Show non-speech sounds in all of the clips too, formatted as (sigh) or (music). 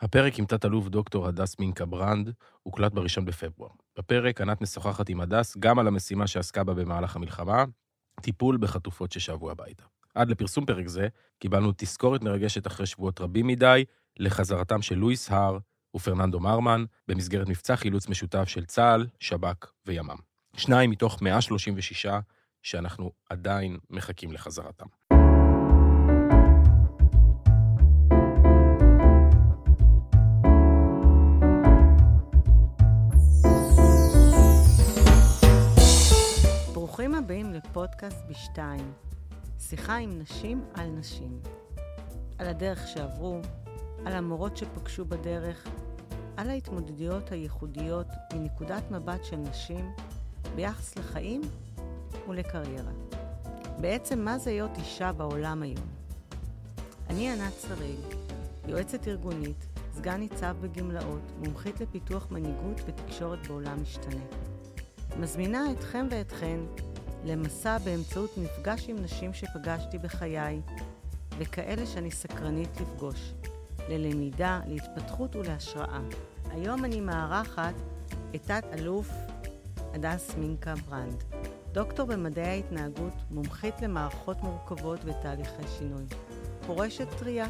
הפרק עם תת-אלוף דוקטור הדס מינקה ברנד הוקלט בראשון בפברואר. בפרק ענת משוחחת עם הדס גם על המשימה שעסקה בה במהלך המלחמה, טיפול בחטופות ששבו הביתה. עד לפרסום פרק זה, קיבלנו תזכורת מרגשת אחרי שבועות רבים מדי לחזרתם של לואיס הר ופרננדו מרמן במסגרת מבצע חילוץ משותף של צה"ל, שב"כ וימ"מ. שניים מתוך 136 שאנחנו עדיין מחכים לחזרתם. הבאים לפודקאסט בשתיים, שיחה עם נשים על נשים. על הדרך שעברו, על המורות שפגשו בדרך, על ההתמודדויות הייחודיות מנקודת מבט של נשים ביחס לחיים ולקריירה. בעצם, מה זה להיות אישה בעולם היום? אני ענת שריג, יועצת ארגונית, סגן ניצב בגמלאות, מומחית לפיתוח מנהיגות ותקשורת בעולם משתנה. מזמינה אתכם ואתכן למסע באמצעות מפגש עם נשים שפגשתי בחיי, וכאלה שאני סקרנית לפגוש, ללמידה, להתפתחות ולהשראה. היום אני מארחת את תת-אלוף הדס מינקה ברנד, דוקטור במדעי ההתנהגות, מומחית למערכות מורכבות ותהליכי שינוי. פורשת טריה.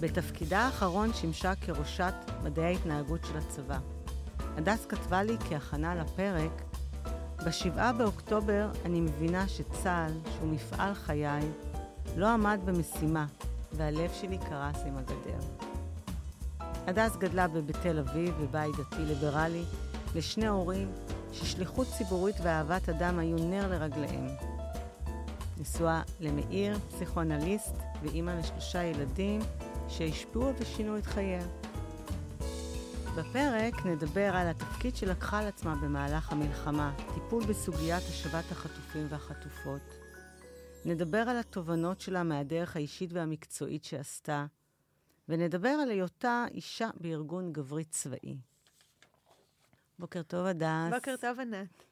בתפקידה האחרון שימשה כראשת מדעי ההתנהגות של הצבא. הדס כתבה לי כהכנה לפרק, ב-7 באוקטובר אני מבינה שצה"ל, שהוא מפעל חיי, לא עמד במשימה, והלב שלי קרס עם הגדר. הדס גדלה בתל אביב, בבית דתי ליברלי, לשני הורים ששליחות ציבורית ואהבת אדם היו נר לרגליהם. נשואה למאיר, פסיכואנליסט, ואימא לשלושה ילדים שהשפיעו ושינו את חייה. בפרק נדבר על התפקיד שלקחה על עצמה במהלך המלחמה, טיפול בסוגיית השבת החטופים והחטופות. נדבר על התובנות שלה מהדרך האישית והמקצועית שעשתה, ונדבר על היותה אישה בארגון גברי צבאי. בוקר טוב, הדס. בוקר טוב, ענת.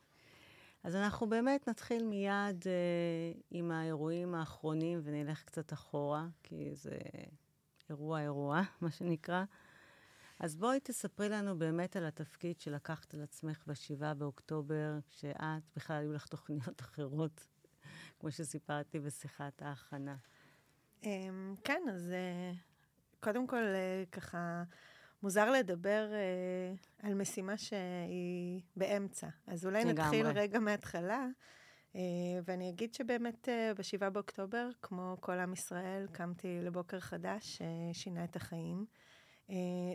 אז אנחנו באמת נתחיל מיד אה, עם האירועים האחרונים ונלך קצת אחורה, כי זה אירוע-אירוע, מה שנקרא. אז בואי תספרי לנו באמת על התפקיד שלקחת על עצמך ב-7 באוקטובר, כשאת, בכלל היו לך תוכניות (laughs) אחרות, כמו שסיפרתי בשיחת ההכנה. אמ, כן, אז אה, קודם כל, אה, ככה, מוזר לדבר אה, על משימה שהיא באמצע. אז אולי. נתחיל רגע מההתחלה. ואני אגיד שבאמת ב-7 באוקטובר, כמו כל עם ישראל, קמתי לבוקר חדש ששינה את החיים. Uh,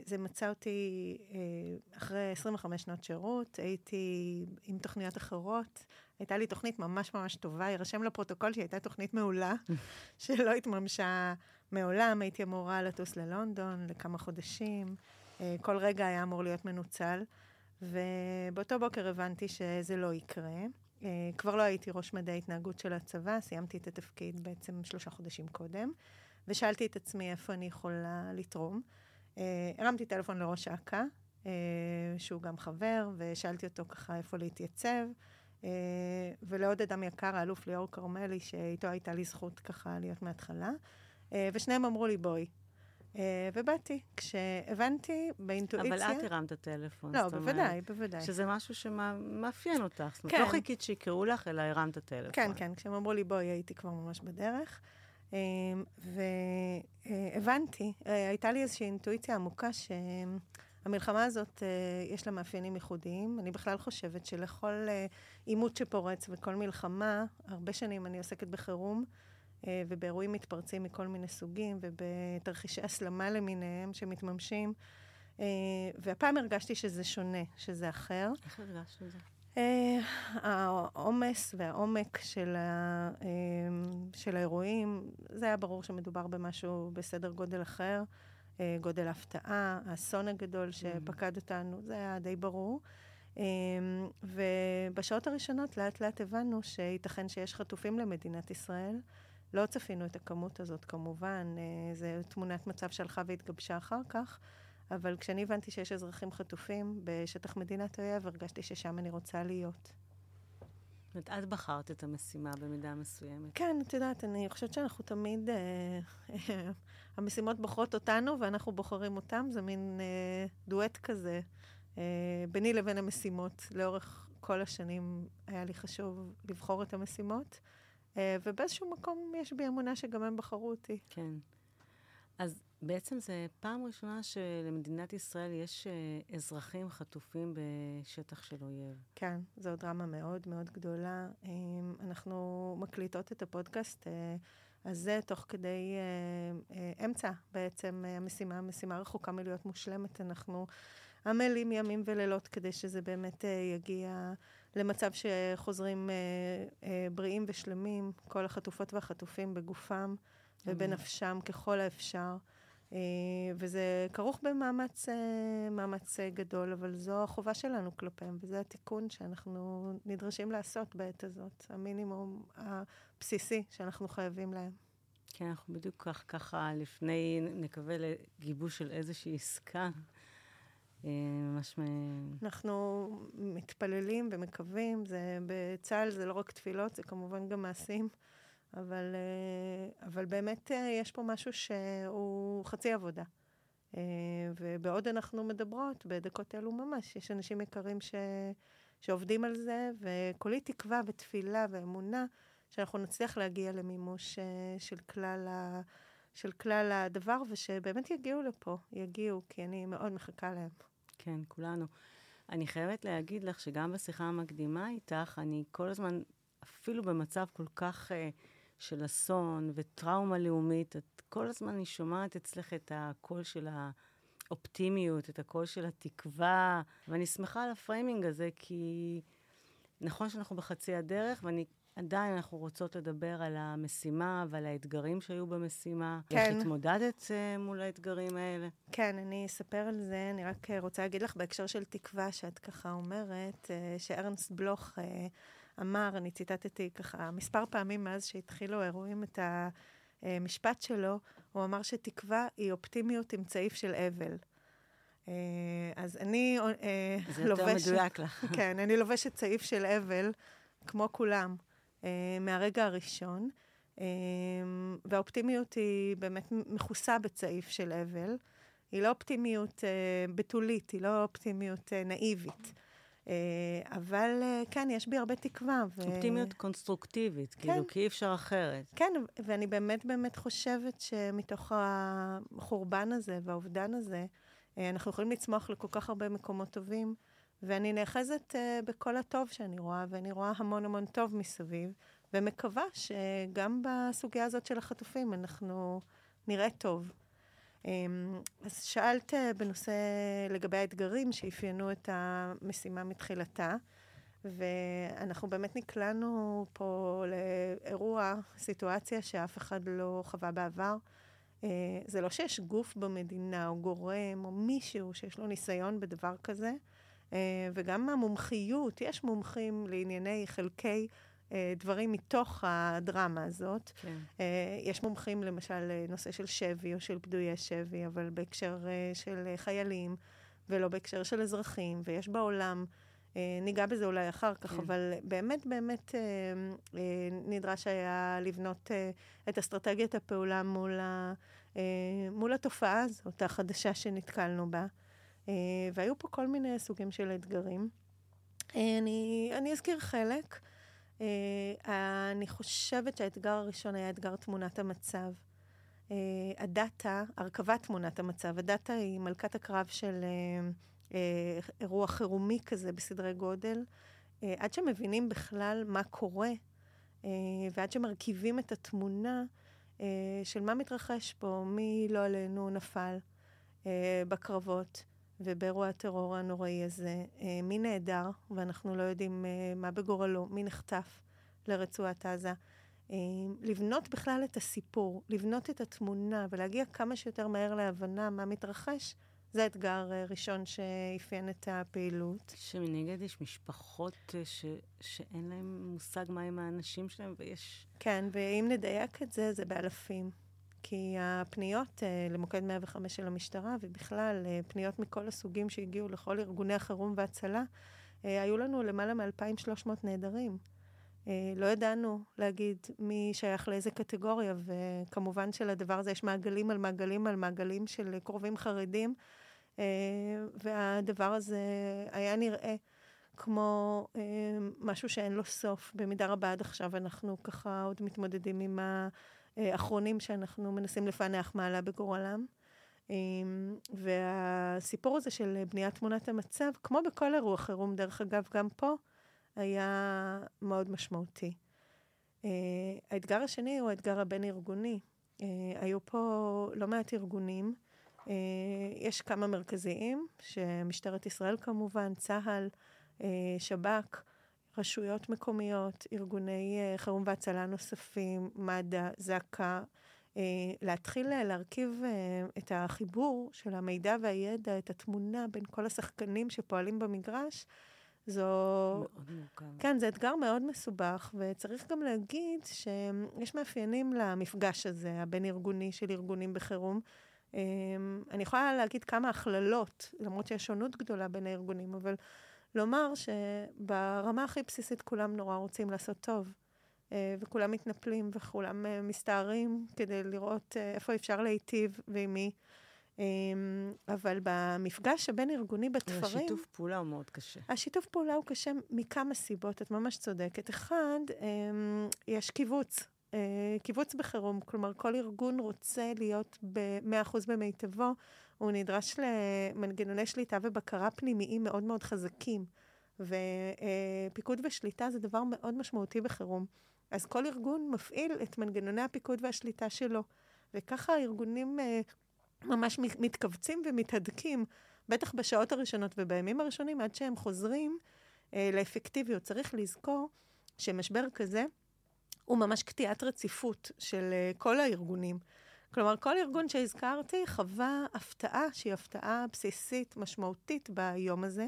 זה מצא אותי uh, אחרי 25 שנות שירות, הייתי עם תוכניות אחרות. הייתה לי תוכנית ממש ממש טובה, יירשם לפרוטוקול שהיא הייתה תוכנית מעולה, (laughs) שלא התממשה מעולם. הייתי אמורה לטוס ללונדון לכמה חודשים, uh, כל רגע היה אמור להיות מנוצל, ובאותו בוקר הבנתי שזה לא יקרה. כבר לא הייתי ראש מדעי התנהגות של הצבא, סיימתי את התפקיד בעצם שלושה חודשים קודם, ושאלתי את עצמי איפה אני יכולה לתרום. אה, הרמתי טלפון לראש אכ"א, אה, שהוא גם חבר, ושאלתי אותו ככה איפה להתייצב. אה, ולעוד אדם יקר, האלוף ליאור כרמלי, שאיתו הייתה לי זכות ככה להיות מההתחלה. ושניהם אמרו לי, בואי. ובאתי. כשהבנתי באינטואיציה... אבל את הרמת טלפון. לא, בוודאי, אומרת, בוודאי. שזה משהו שמאפיין אותך. זאת אומרת, לא כן. חיכית שיקראו לך, אלא הרמת טלפון. כן, כן. כשהם אמרו לי, בואי, הייתי כבר ממש בדרך. אמ, והבנתי, אה, הייתה לי איזושהי אינטואיציה עמוקה שהמלחמה הזאת, אה, יש לה מאפיינים ייחודיים. אני בכלל חושבת שלכל אה, עימות שפורץ וכל מלחמה, הרבה שנים אני עוסקת בחירום. ובאירועים מתפרצים מכל מיני סוגים, ובתרחישי הסלמה למיניהם שמתממשים. והפעם הרגשתי שזה שונה, שזה אחר. איך הרגשת את זה? אה, העומס והעומק של, ה, אה, של האירועים, זה היה ברור שמדובר במשהו בסדר גודל אחר, אה, גודל הפתעה, האסון הגדול. שפקד אותנו, זה היה די ברור. ובשעות הראשונות לאט לאט הבנו שייתכן שיש חטופים למדינת ישראל. לא צפינו את הכמות הזאת כמובן, זו תמונת מצב שהלכה והתגבשה אחר כך. אבל כשאני הבנתי שיש אזרחים חטופים בשטח מדינת אויב, הרגשתי ששם אני רוצה להיות. זאת אומרת, את בחרת את המשימה במידה מסוימת. כן, את יודעת, אני חושבת שאנחנו תמיד, אה, אה, המשימות בוחרות אותנו ואנחנו בוחרים אותם, זה מין אה, דואט כזה אה, ביני לבין המשימות. לאורך כל השנים היה לי חשוב לבחור את המשימות, אה, ובאיזשהו מקום יש בי אמונה שגם הם בחרו אותי. כן. אז בעצם זו פעם ראשונה שלמדינת ישראל יש uh, אזרחים חטופים בשטח של אויב. כן, זו דרמה מאוד מאוד גדולה. Um, אנחנו מקליטות את הפודקאסט uh, הזה תוך כדי uh, אמצע בעצם המשימה, המשימה רחוקה מלהיות מושלמת. אנחנו עמלים ימים ולילות כדי שזה באמת יגיע למצב שחוזרים בריאים ושלמים, כל החטופות והחטופים בגופם ובנפשם ככל האפשר. אה, וזה כרוך במאמץ אה, אה, גדול, אבל זו החובה שלנו כלפיהם, וזה התיקון שאנחנו נדרשים לעשות בעת הזאת, המינימום הבסיסי שאנחנו חייבים להם. כן, אנחנו בדיוק כך, ככה לפני, נקווה לגיבוש של איזושהי עסקה. ממש מ... אנחנו מתפללים ומקווים, זה, בצה"ל זה לא רק תפילות, זה כמובן גם מעשים. אבל, אה, אבל באמת אה, יש פה משהו שהוא חצי עבודה. אה, ובעוד אנחנו מדברות, בדקות אלו ממש, יש אנשים יקרים ש, שעובדים על זה, וכולי תקווה ותפילה ואמונה שאנחנו נצליח להגיע למימוש של כלל, ה, של כלל הדבר, ושבאמת יגיעו לפה, יגיעו, כי אני מאוד מחכה להם. כן, כולנו. אני חייבת להגיד לך שגם בשיחה המקדימה איתך, אני כל הזמן, אפילו במצב כל כך... של אסון וטראומה לאומית, את כל הזמן אני שומעת אצלך את הקול של האופטימיות, את הקול של התקווה, ואני שמחה על ה framing הזה, כי נכון שאנחנו בחצי הדרך, ואני... עדיין אנחנו רוצות לדבר על המשימה ועל האתגרים שהיו במשימה. כן. איך התמודדת uh, מול האתגרים האלה? כן, אני אספר על זה. אני רק רוצה להגיד לך בהקשר של תקווה, שאת ככה אומרת, uh, שארנסט בלוך uh, אמר, אני ציטטתי ככה מספר פעמים מאז שהתחילו האירועים את המשפט שלו, הוא אמר שתקווה היא אופטימיות עם צעיף של אבל. אה, אז אני אה, לובשת... זה יותר מדויק לך. (laughs) כן, אני לובשת צעיף של אבל, כמו כולם, אה, מהרגע הראשון. והאופטימיות היא באמת מכוסה בצעיף של אבל. היא לא אופטימיות בתולית, היא לא אופטימיות נאיבית. אה, אבל אה, כן, יש בי הרבה תקווה. ו... אופטימיות קונסטרוקטיבית, כן. כאילו, כי אי אפשר אחרת. כן, ואני באמת באמת חושבת שמתוך החורבן הזה והאובדן הזה, אה, אנחנו יכולים לצמוח לכל כך הרבה מקומות טובים, ואני נאחזת בכל הטוב שאני רואה, ואני רואה המון המון טוב מסביב, ומקווה שגם בסוגיה הזאת של החטופים אנחנו נראה טוב. אמ, אז שאלת אה, בנושא לגבי האתגרים שאפיינו את המשימה מתחילתה, ואנחנו באמת נקלענו פה לאירוע, סיטואציה שאף אחד לא חווה בעבר. אה, זה לא שיש גוף במדינה או גורם או מישהו שיש לו ניסיון בדבר כזה, אה, וגם המומחיות, יש מומחים לענייני חלקי דברים מתוך הדרמה הזאת. כן. אה, יש מומחים למשל לנושא של שבי או של פדויי שבי, אבל בהקשר אה, של חיילים, ולא בהקשר של אזרחים, ויש בעולם, ניגע בזה אולי אחר כך, כן. אבל באמת באמת נדרש היה לבנות את אסטרטגיית הפעולה מול, ה, מול התופעה הזאת, החדשה שנתקלנו בה. והיו פה כל מיני סוגים של אתגרים. אני, אני אזכיר חלק. Uh, אני חושבת שהאתגר הראשון היה אתגר תמונת המצב. Uh, הדאטה, הרכבת תמונת המצב, הדאטה היא מלכת הקרב של uh, uh, אירוע חירומי כזה בסדרי גודל. Uh, עד שמבינים בכלל מה קורה, uh, ועד שמרכיבים את התמונה uh, של מה מתרחש פה, מי לא עלינו נפל uh, בקרבות. ובאירוע הטרור הנוראי הזה, אה, מי נעדר, ואנחנו לא יודעים אה, מה בגורלו, מי נחטף לרצועת עזה. אה, לבנות בכלל את הסיפור, לבנות את התמונה ולהגיע כמה שיותר מהר להבנה מה מתרחש, זה אתגר ראשון שאפיין את הפעילות. שמנגד יש משפחות ש... שאין להם מושג מה עם האנשים שלהם, ויש... כן, ואם נדייק את זה, זה באלפים. כי הפניות uh, למוקד 105 של המשטרה, ובכלל uh, פניות מכל הסוגים שהגיעו לכל ארגוני החירום וההצלה, uh, היו לנו למעלה מ-2,300 נעדרים. לא ידענו להגיד מי שייך לאיזה קטגוריה, וכמובן שלדבר הזה יש מעגלים על מעגלים על מעגלים של קרובים חרדים, והדבר הזה היה נראה כמו משהו שאין לו סוף. במידה רבה עד עכשיו אנחנו ככה עוד מתמודדים עם האחרונים שאנחנו מנסים לפענח מה עלה בגורלם. אמ, והסיפור הזה של בניית תמונת המצב, כמו בכל אירוע חירום, דרך אגב, גם פה, היה מאוד משמעותי. Uh, האתגר השני הוא האתגר הבין-ארגוני. Uh, היו פה לא מעט ארגונים. יש כמה מרכזיים, שמשטרת ישראל כמובן, צה"ל, שב"כ, רשויות מקומיות, ארגוני uh, חירום והצלה נוספים, מד"א, זק"א, אה, להתחיל להרכיב אה, את החיבור של המידע והידע, את התמונה בין כל השחקנים שפועלים במגרש, זו... מאוד מורכב. כן, זה אתגר מאוד מסובך, וצריך גם להגיד שיש מאפיינים למפגש הזה, הבין-ארגוני של ארגונים בחירום. אה, אני יכולה להגיד כמה הכללות, למרות שיש שונות גדולה בין הארגונים, אבל לומר שברמה הכי בסיסית כולם נורא רוצים לעשות טוב. אה, וכולם מתנפלים וכולם אה, מסתערים כדי לראות אה, איפה אפשר להיטיב ועם מי. אבל במפגש הבין-ארגוני בתפרים... השיתוף פעולה הוא מאוד קשה. השיתוף פעולה הוא קשה מכמה סיבות, את ממש צודקת. אחד, יש קיבוץ. קיבוץ בחירום, כלומר, כל ארגון רוצה להיות ב-100% במיטבו, הוא נדרש למנגנוני שליטה ובקרה פנימיים מאוד מאוד חזקים. ופיקוד ושליטה זה דבר מאוד משמעותי בחירום. אז כל ארגון מפעיל את מנגנוני הפיקוד והשליטה שלו. וככה הארגונים אה, ממש מתכווצים ומתהדקים, בטח בשעות הראשונות ובימים הראשונים, עד שהם חוזרים אה, לאפקטיביות. צריך לזכור שמשבר כזה הוא ממש קטיעת רציפות של אה, כל הארגונים. כלומר, כל ארגון שהזכרתי חווה הפתעה שהיא הפתעה בסיסית, משמעותית ביום הזה,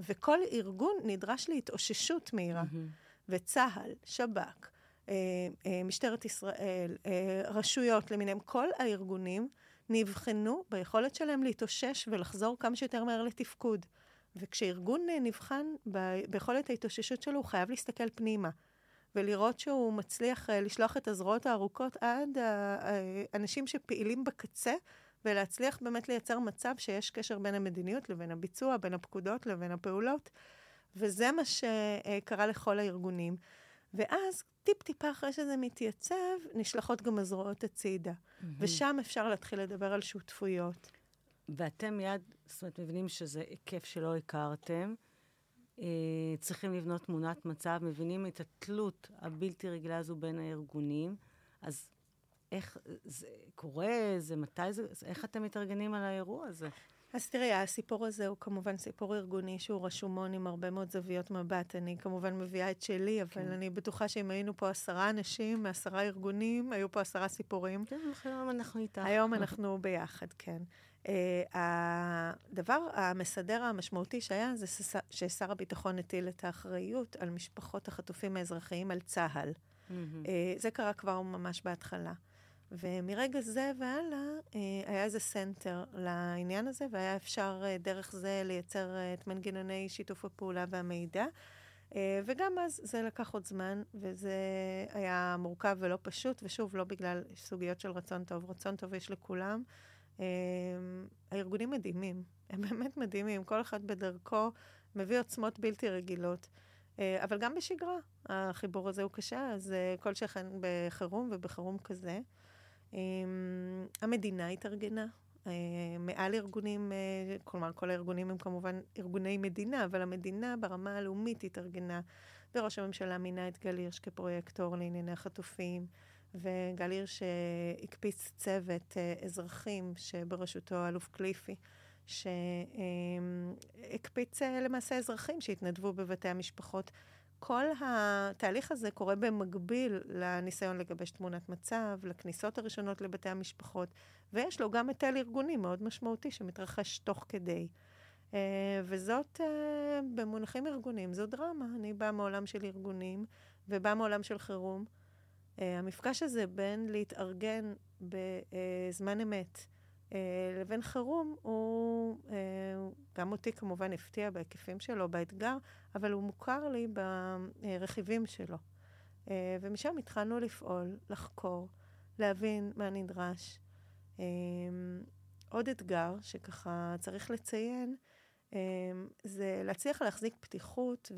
וכל ארגון נדרש להתאוששות מהירה. Mm-hmm. וצה"ל, שב"כ, אה, אה, משטרת ישראל, אה, רשויות למיניהם, כל הארגונים נבחנו ביכולת שלהם להתאושש ולחזור כמה שיותר מהר לתפקוד. וכשארגון נבחן ב- ביכולת ההתאוששות שלו, הוא חייב להסתכל פנימה. ולראות שהוא מצליח לשלוח את הזרועות הארוכות עד האנשים שפעילים בקצה, ולהצליח באמת לייצר מצב שיש קשר בין המדיניות לבין הביצוע, בין הפקודות לבין הפעולות. וזה מה שקרה לכל הארגונים. ואז, טיפ-טיפה אחרי שזה מתייצב, נשלחות גם הזרועות הצידה. Mm-hmm. ושם אפשר להתחיל לדבר על שותפויות. ואתם מיד, זאת אומרת, מבינים שזה היקף שלא הכרתם. אה, צריכים לבנות תמונת מצב, מבינים את התלות הבלתי רגילה הזו בין הארגונים. אז איך זה קורה, זה מתי זה, איך אתם מתארגנים על האירוע הזה? אז תראי, הסיפור הזה הוא כמובן סיפור ארגוני שהוא רשומון עם הרבה מאוד זוויות מבט. אני כמובן מביאה את שלי, אבל כן. אני בטוחה שאם היינו פה עשרה אנשים מעשרה ארגונים, היו פה עשרה סיפורים. כן, היום אנחנו איתך. היום אנחנו ביחד, כן. אה, הדבר המסדר המשמעותי שהיה, זה ששר הביטחון הטיל את האחריות על משפחות החטופים האזרחיים על צה"ל. אה, זה קרה כבר ממש בהתחלה. ומרגע זה והלאה, אה, היה איזה center לעניין הזה, והיה אפשר אה, דרך זה לייצר אה, את מנגנוני שיתוף הפעולה והמידע. וגם אז זה לקח עוד זמן, וזה היה מורכב ולא פשוט, ושוב, לא בגלל סוגיות של רצון טוב. רצון טוב יש לכולם. הארגונים מדהימים, הם באמת מדהימים, כל אחד בדרכו מביא עוצמות בלתי רגילות. אבל גם בשגרה, החיבור הזה הוא קשה, אז כל שכן בחירום ובחירום כזה. אמ, המדינה התארגנה. אה, מעל ארגונים, אה, כלומר, כל הארגונים הם כמובן ארגוני מדינה, אבל המדינה ברמה הלאומית התארגנה. וראש הממשלה מינה את גל הירש כפרויקטור לענייני החטופים, וגל הירש אה, הקפיץ צוות אזרחים שבראשותו האלוף קליפי, שהקפיץ למעשה אזרחים שהתנדבו בבתי המשפחות. כל התהליך הזה קורה במקביל לניסיון לגבש תמונת מצב, לכניסות הראשונות לבתי המשפחות, ויש לו גם היטל ארגוני מאוד משמעותי שמתרחש תוך כדי. Uh, וזאת, במונחים ארגוניים, זו דרמה. אני באה מעולם של ארגונים ובאה מעולם של חירום. Uh, המפגש הזה בין להתארגן בזמן אמת אה, לבין חירום, הוא אה, גם אותי כמובן הפתיע בהיקפים שלו, באתגר, אבל הוא מוכר לי ברכיבים שלו. ומשם התחלנו לפעול, לחקור, להבין מה נדרש. עוד אתגר שככה צריך לציין, זה להצליח להחזיק פתיחות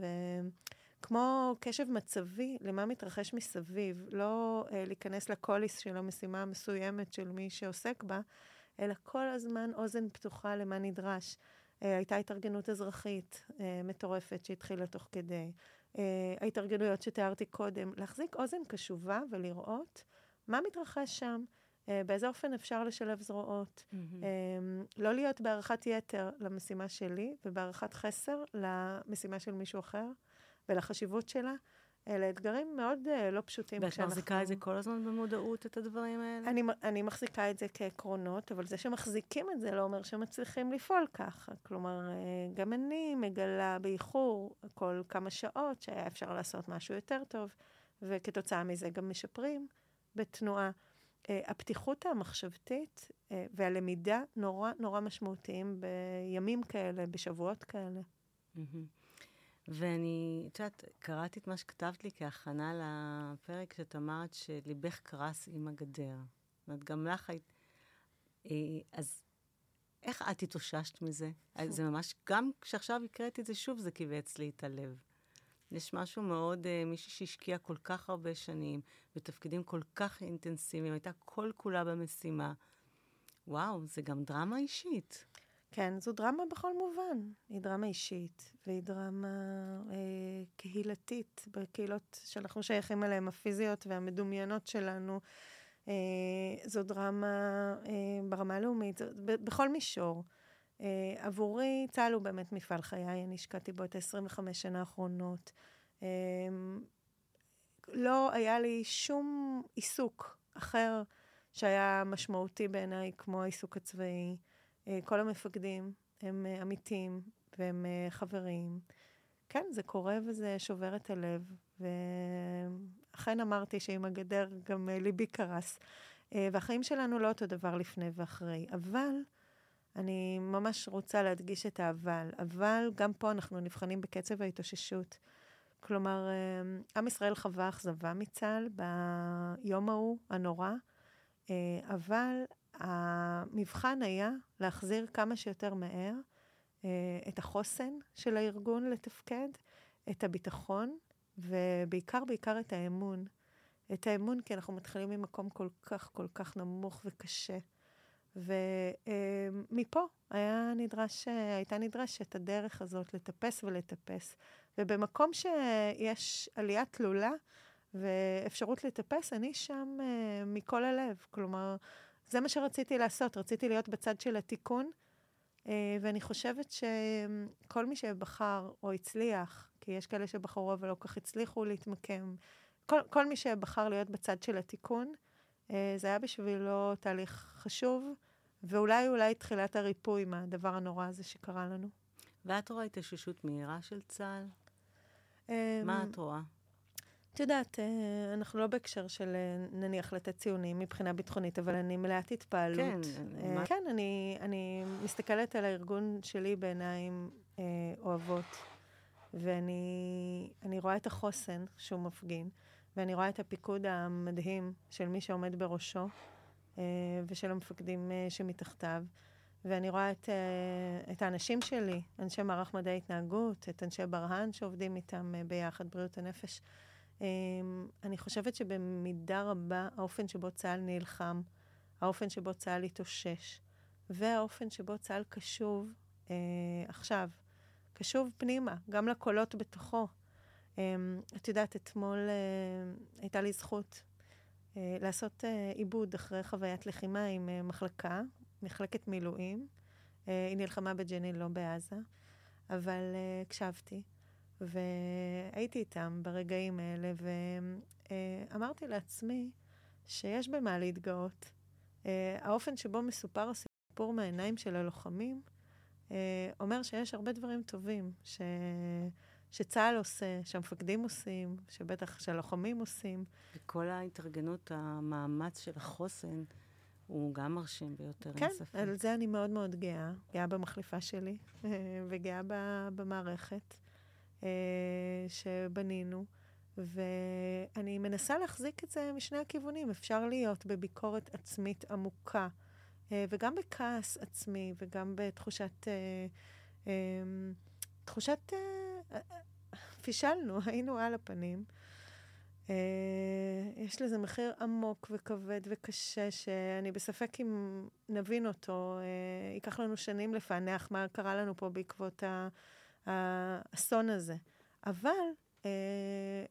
וכמו קשב מצבי למה מתרחש מסביב, לא להיכנס לקוליס של המשימה המסוימת של מי שעוסק בה, אלא כל הזמן אוזן פתוחה למה נדרש. הייתה התארגנות אזרחית מטורפת שהתחילה תוך כדי. ההתארגנויות שתיארתי קודם, להחזיק אוזן קשובה ולראות מה מתרחש שם, באיזה אופן אפשר לשלב זרועות. Mm-hmm. לא להיות בהערכת יתר למשימה שלי ובהערכת חסר למשימה של מישהו אחר ולחשיבות שלה. אלה אתגרים מאוד uh, לא פשוטים ואת מחזיקה את זה כל הזמן במודעות, את הדברים האלה? אני, אני מחזיקה את זה כעקרונות, אבל זה שמחזיקים את זה לא אומר שמצליחים לפעול ככה. כלומר, uh, גם אני מגלה באיחור כל כמה שעות שהיה אפשר לעשות משהו יותר טוב, וכתוצאה מזה גם משפרים בתנועה. Uh, הפתיחות המחשבתית uh, והלמידה נורא נורא משמעותיים בימים כאלה, בשבועות כאלה. Mm-hmm. ואני, את יודעת, קראתי את מה שכתבת לי כהכנה לפרק, שאת אמרת שליבך קרס עם הגדר. זאת אומרת, גם לך היית... אה, אז איך את התאוששת מזה? זה ממש, גם כשעכשיו הקראתי את זה שוב, זה כיווץ לי את הלב. יש משהו מאוד, uh, מישהי שהשקיעה כל כך הרבה שנים, בתפקידים כל כך אינטנסיביים, הייתה כל כולה במשימה. וואו, זה גם דרמה אישית. כן, זו דרמה בכל מובן. היא דרמה אישית, והיא דרמה אה, קהילתית, בקהילות שאנחנו שייכים אליהן, הפיזיות והמדומיינות שלנו. אה, זו דרמה אה, ברמה הלאומית, בכל מישור. אה, עבורי, צה"ל הוא באמת מפעל חיי, אני השקעתי בו את ה-25 שנה האחרונות. אה, לא היה לי שום עיסוק אחר שהיה משמעותי בעיניי כמו העיסוק הצבאי. אה, כל המפקדים הם אה, אמיתים והם אה, חברים. כן, זה קורה וזה שובר את הלב, ואכן אמרתי שעם הגדר גם ליבי קרס. והחיים שלנו לא אותו דבר לפני ואחרי, אבל אני ממש רוצה להדגיש את האבל. אבל גם פה אנחנו נבחנים בקצב ההתאוששות. כלומר, עם ישראל חווה אכזבה מצה"ל ביום ההוא, הנורא, אבל המבחן היה להחזיר כמה שיותר מהר אה, את החוסן של הארגון לתפקד, את הביטחון, ובעיקר, בעיקר את האמון. את האמון, כי אנחנו מתחילים ממקום כל כך, כל כך נמוך וקשה. ומפה היה נדרש, הייתה נדרשת הדרך הזאת לטפס ולטפס. ובמקום שיש עלייה תלולה ואפשרות לטפס, אני שם uh, מכל הלב. כלומר, זה מה שרציתי לעשות, רציתי להיות בצד של התיקון, אה, ואני חושבת שכל מי שבחר או הצליח, כי יש כאלה שבחרו אבל לא כך הצליחו להתמקם, כל, כל מי שבחר להיות בצד של התיקון, אה, זה היה בשבילו תהליך חשוב, ואולי אולי תחילת הריפוי מהדבר הנורא הזה שקרה לנו. ואת רואה התאוששות מהירה של צה"ל? מה את רואה? את יודעת, אה, אנחנו לא בהקשר של אה, נניח לתת ציונים מבחינה ביטחונית, אבל אני מלאת התפעלות. כן, אה, מה... כן, אני, אני מסתכלת על הארגון שלי בעיניים אה, אוהבות, ואני רואה את החוסן שהוא מפגין, ואני רואה את הפיקוד המדהים של מי שעומד בראשו, אה, ושל המפקדים אה, שמתחתיו. ואני רואה את, את האנשים שלי, אנשי מערך מדעי התנהגות, את אנשי ברה"ן שעובדים איתם ביחד, בריאות הנפש. אמ, אני חושבת שבמידה רבה האופן שבו צה"ל נלחם, האופן שבו צה"ל התאושש, והאופן שבו צה"ל קשוב אה, עכשיו, קשוב פנימה, גם לקולות בתוכו. אה, את יודעת, אתמול אה, הייתה לי זכות אה, לעשות אה, עיבוד אחרי חוויית לחימה עם אה, מחלקה, מחלקת מילואים. אה, היא נלחמה בג'נין, לא בעזה, אבל אה, הקשבתי. והייתי איתם ברגעים האלה, ואמרתי לעצמי שיש במה להתגאות. אה, האופן שבו מסופר הסיפור מהעיניים של הלוחמים, אה, אומר שיש הרבה דברים טובים ש... שצה"ל עושה, שהמפקדים עושים, שבטח שהלוחמים עושים. וכל ההתארגנות, המאמץ של החוסן, הוא גם מרשים ביותר, כן, אין על זה אני מאוד מאוד גאה. גאה במחליפה שלי, וגאה במערכת. אה, שבנינו, ואני מנסה להחזיק את זה משני הכיוונים. אפשר להיות בביקורת עצמית עמוקה, אה, וגם בכעס עצמי, וגם בתחושת... אה, אה, תחושת... פישלנו, (laughs) היינו על הפנים. יש לזה מחיר עמוק וכבד וקשה, שאני בספק אם נבין אותו. ייקח לנו שנים לפענח מה קרה לנו פה בעקבות האסון הזה. אבל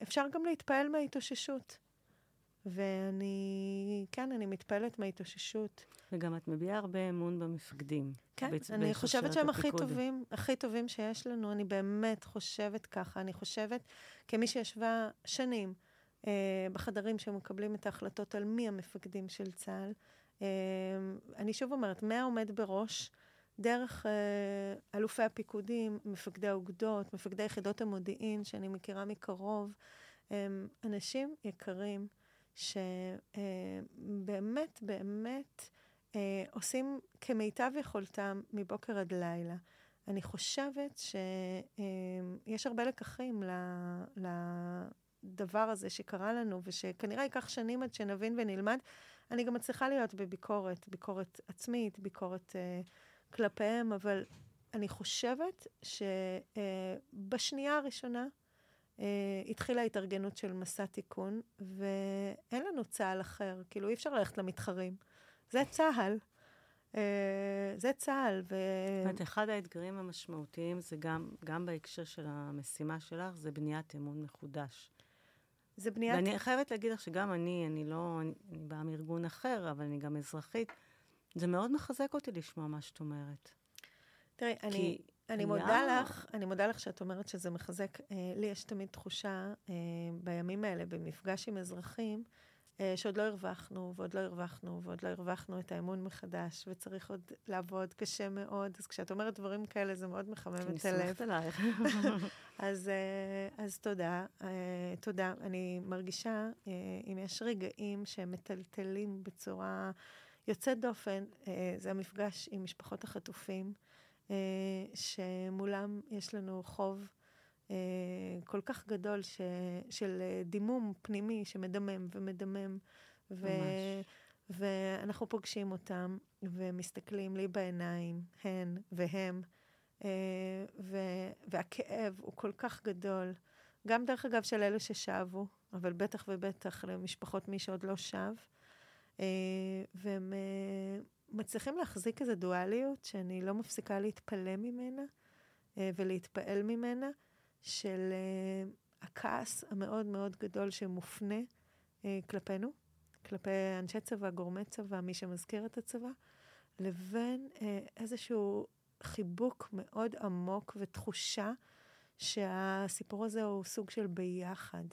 אפשר גם להתפעל מההתאוששות. ואני, כן, אני מתפעלת מההתאוששות. וגם את מביעה הרבה אמון במפקדים. כן, בצ... אני חושבת שהם הכי טובים, הכי טובים שיש לנו. אני באמת חושבת ככה. אני חושבת, כמי שישבה שנים אה, בחדרים שמקבלים את ההחלטות על מי המפקדים של צה"ל, אה, אני שוב אומרת, מהעומד בראש, דרך אה, אלופי הפיקודים, מפקדי האוגדות, מפקדי יחידות המודיעין, שאני מכירה מקרוב, הם אנשים יקרים. שבאמת, באמת אה, עושים כמיטב יכולתם מבוקר עד לילה. אני חושבת שיש הרבה לקחים לדבר הזה שקרה לנו, ושכנראה ייקח שנים עד שנבין ונלמד. אני גם מצליחה להיות בביקורת, ביקורת עצמית, ביקורת uh, כלפיהם, אבל אני חושבת שבשנייה הראשונה, Uh, התחילה התארגנות של מסע תיקון, ואין לנו צה"ל אחר, כאילו אי אפשר ללכת למתחרים. זה צה"ל. Uh, זה צה"ל. ו... אומרת, אחד האתגרים המשמעותיים זה גם, גם בהקשר של המשימה שלך, זה בניית אמון מחודש. זה בניית... ואני חייבת להגיד לך שגם אני, אני לא, אני, אני באה מארגון אחר, אבל אני גם אזרחית. זה מאוד מחזק אותי לשמוע מה שאת אומרת. תראי. אני... אני מודה לך, אני מודה לך שאת אומרת שזה מחזק. אה, לי יש תמיד תחושה אה, בימים האלה, במפגש עם אזרחים, אה, שעוד לא הרווחנו, ועוד לא הרווחנו, ועוד לא הרווחנו את האמון מחדש, וצריך עוד לעבוד קשה מאוד. אז כשאת אומרת דברים כאלה, זה מאוד מחמם את הלב. אני סומכת עלייך. (laughs) אז, אה, אז תודה, אה, תודה. אני מרגישה, אה, אם יש רגעים שהם מטלטלים בצורה יוצאת דופן, אה, זה המפגש עם משפחות החטופים. אה, שמולם יש לנו חוב אה, כל כך גדול ש, של דימום פנימי שמדמם ומדמם. ו, ואנחנו פוגשים אותם ומסתכלים לי בעיניים, הן והם, ו, והכאב הוא כל כך גדול. גם דרך אגב של אלה ששבו, אבל בטח ובטח למשפחות מי שעוד לא שב. והם מצליחים להחזיק איזו דואליות שאני לא מפסיקה להתפלא ממנה אה, ולהתפעל ממנה, של אה, הכעס המאוד מאוד גדול שמופנה אה, כלפינו, כלפי אנשי צבא, גורמי צבא, מי שמזכיר את הצבא, לבין איזשהו חיבוק מאוד עמוק ותחושה שהסיפור הזה הוא סוג של ביחד,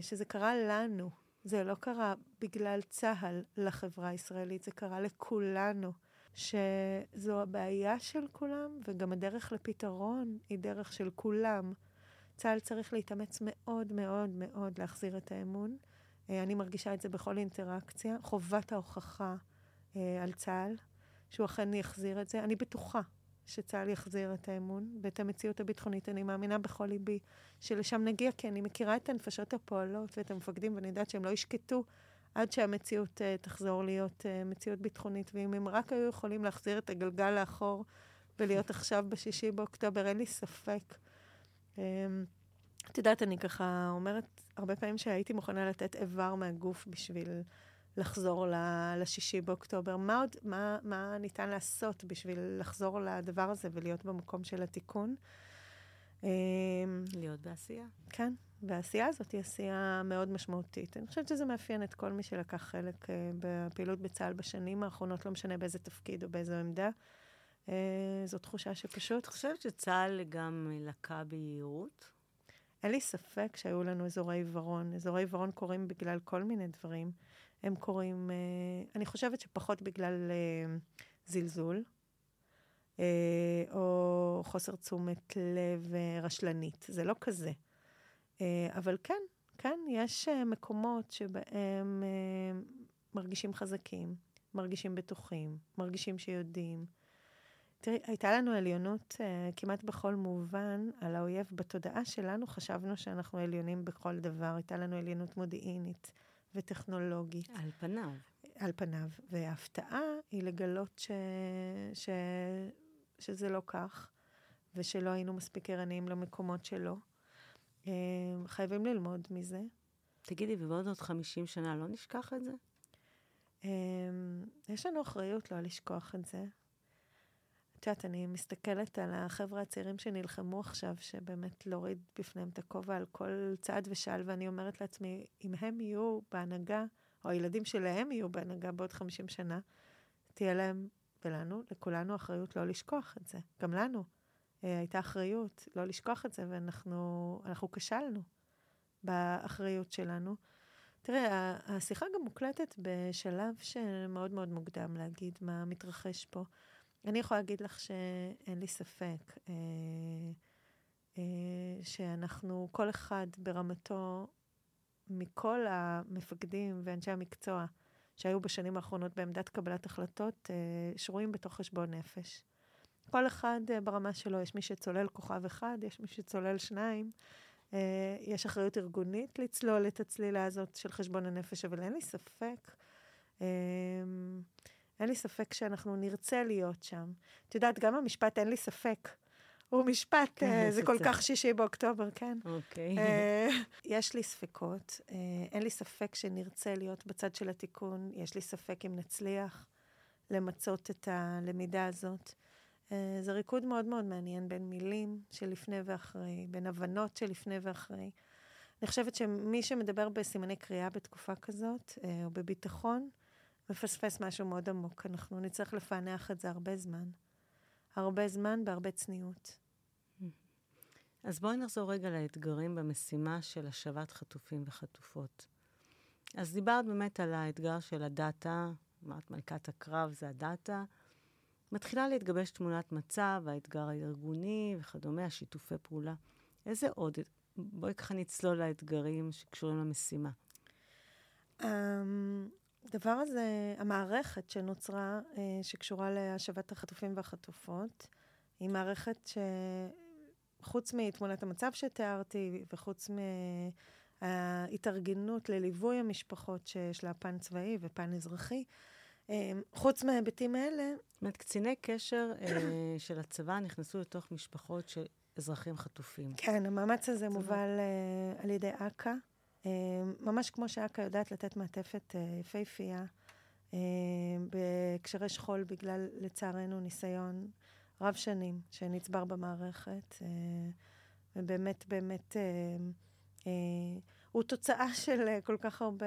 שזה קרה לנו, זה לא קרה בגלל צה"ל לחברה הישראלית, זה קרה לכולנו. שזו הבעיה של כולם, וגם הדרך לפתרון היא דרך של כולם. צה"ל צריך להתאמץ מאוד מאוד מאוד להחזיר את האמון. אה, אני מרגישה את זה בכל אינטראקציה. חובת ההוכחה אה, על צה"ל, שהוא אכן יחזיר את זה. אני בטוחה שצה"ל יחזיר את האמון ואת המציאות הביטחונית. אני מאמינה בכל ליבי שלשם נגיע, כי אני מכירה את הנפשות הפועלות ואת המפקדים, ואני יודעת שהם לא ישקטו עד שהמציאות uh, תחזור להיות uh, מציאות ביטחונית. ואם הם רק היו יכולים להחזיר את הגלגל לאחור ולהיות עכשיו בשישי באוקטובר, אין לי ספק. Um, את יודעת, אני ככה אומרת הרבה פעמים שהייתי מוכנה לתת איבר מהגוף בשביל לחזור לשישי באוקטובר. מה עוד, מה, מה ניתן לעשות בשביל לחזור לדבר הזה ולהיות במקום של התיקון? אמ, להיות בעשייה. כן, והעשייה הזאת היא עשייה מאוד משמעותית. אני חושבת שזה מאפיין את כל מי שלקח חלק אה, בפעילות בצה"ל בשנים האחרונות, לא משנה באיזה תפקיד או באיזו עמדה. אה, זו תחושה שפשוט... את חושבת שצה"ל גם לקה ביהירות? אין לי ספק שהיו לנו אזורי עיוורון. אזורי עיוורון קורים בגלל כל מיני דברים. הם קורים, אה, אני חושבת שפחות בגלל אה, זלזול, אה, או חוסר תשומת לב רשלנית. זה לא כזה. אבל כן, כן, יש מקומות שבהם מרגישים חזקים, מרגישים בטוחים, מרגישים שיודעים. תראי, הייתה לנו עליונות uh, כמעט בכל מובן על האויב. בתודעה שלנו חשבנו שאנחנו עליונים בכל דבר. הייתה לנו עליונות מודיעינית וטכנולוגית. על פניו. על פניו. וההפתעה היא לגלות ש... ש... שזה לא כך, ושלא היינו מספיק ערניים למקומות שלו. Uh, חייבים ללמוד מזה. תגידי, ובעוד עוד 50 שנה לא נשכח את זה? Um, יש לנו אחריות לא לשכוח את זה. את יודעת, אני מסתכלת על החבר'ה הצעירים שנלחמו עכשיו, שבאמת להוריד בפניהם את הכובע על כל צעד ושעל, ואני אומרת לעצמי, אם הם יהיו בהנהגה, או הילדים שלהם יהיו בהנהגה בעוד 50 שנה, תהיה להם ולנו, לכולנו אחריות לא לשכוח את זה. גם לנו אה, הייתה אחריות לא לשכוח את זה, ואנחנו כשלנו באחריות שלנו. תראה, השיחה גם מוקלטת בשלב שמאוד מאוד מוקדם להגיד מה מתרחש פה. אני יכולה להגיד לך שאין לי ספק אה, אה, שאנחנו, כל אחד ברמתו, מכל המפקדים ואנשי המקצוע שהיו בשנים האחרונות בעמדת קבלת החלטות, אה, שרויים בתוך חשבון נפש. כל אחד אה, ברמה שלו, יש מי שצולל כוכב אחד, יש מי שצולל שניים. אה, יש אחריות ארגונית לצלול את הצלילה הזאת של חשבון הנפש, אבל אין לי ספק. אה, אין לי ספק שאנחנו נרצה להיות שם. את יודעת, גם המשפט אין לי ספק. הוא משפט, כן, uh, זה כל כך שישי באוקטובר, כן. אוקיי. Okay. Uh, יש לי ספקות, uh, אין לי ספק שנרצה להיות בצד של התיקון, יש לי ספק אם נצליח למצות את הלמידה הזאת. Uh, זה ריקוד מאוד מאוד מעניין בין מילים של לפני ואחרי, בין הבנות של לפני ואחרי. אני חושבת שמי שמדבר בסימני קריאה בתקופה כזאת, uh, או בביטחון, מפספס משהו מאוד עמוק. אנחנו נצטרך לפענח את זה הרבה זמן. הרבה זמן בהרבה צניעות. אז בואי נחזור רגע לאתגרים במשימה של השבת חטופים וחטופות. אז דיברת באמת על האתגר של הדאטה, אמרת מלכת הקרב זה הדאטה. מתחילה להתגבש תמונת מצב, האתגר הארגוני וכדומה, השיתופי פעולה. איזה עוד? בואי ככה נצלול לאתגרים שקשורים למשימה. Um, הדבר הזה, המערכת שנוצרה, אה, שקשורה להשבת החטופים והחטופות, היא מערכת שחוץ מתמונת המצב שתיארתי, וחוץ מההתארגנות לליווי המשפחות שיש לה פן צבאי ופן אזרחי, אה, חוץ מההיבטים האלה... זאת אומרת, קציני קשר אה, של הצבא נכנסו לתוך משפחות של אזרחים חטופים. כן, המאמץ הזה מובל על ידי אכ"א. אה, ממש כמו שאכ"א יודעת לתת מעטפת אה, יפהפייה אה, בהקשרי שכול, בגלל, לצערנו, ניסיון רב שנים שנצבר במערכת, ובאמת, באמת, הוא תוצאה של כל כך הרבה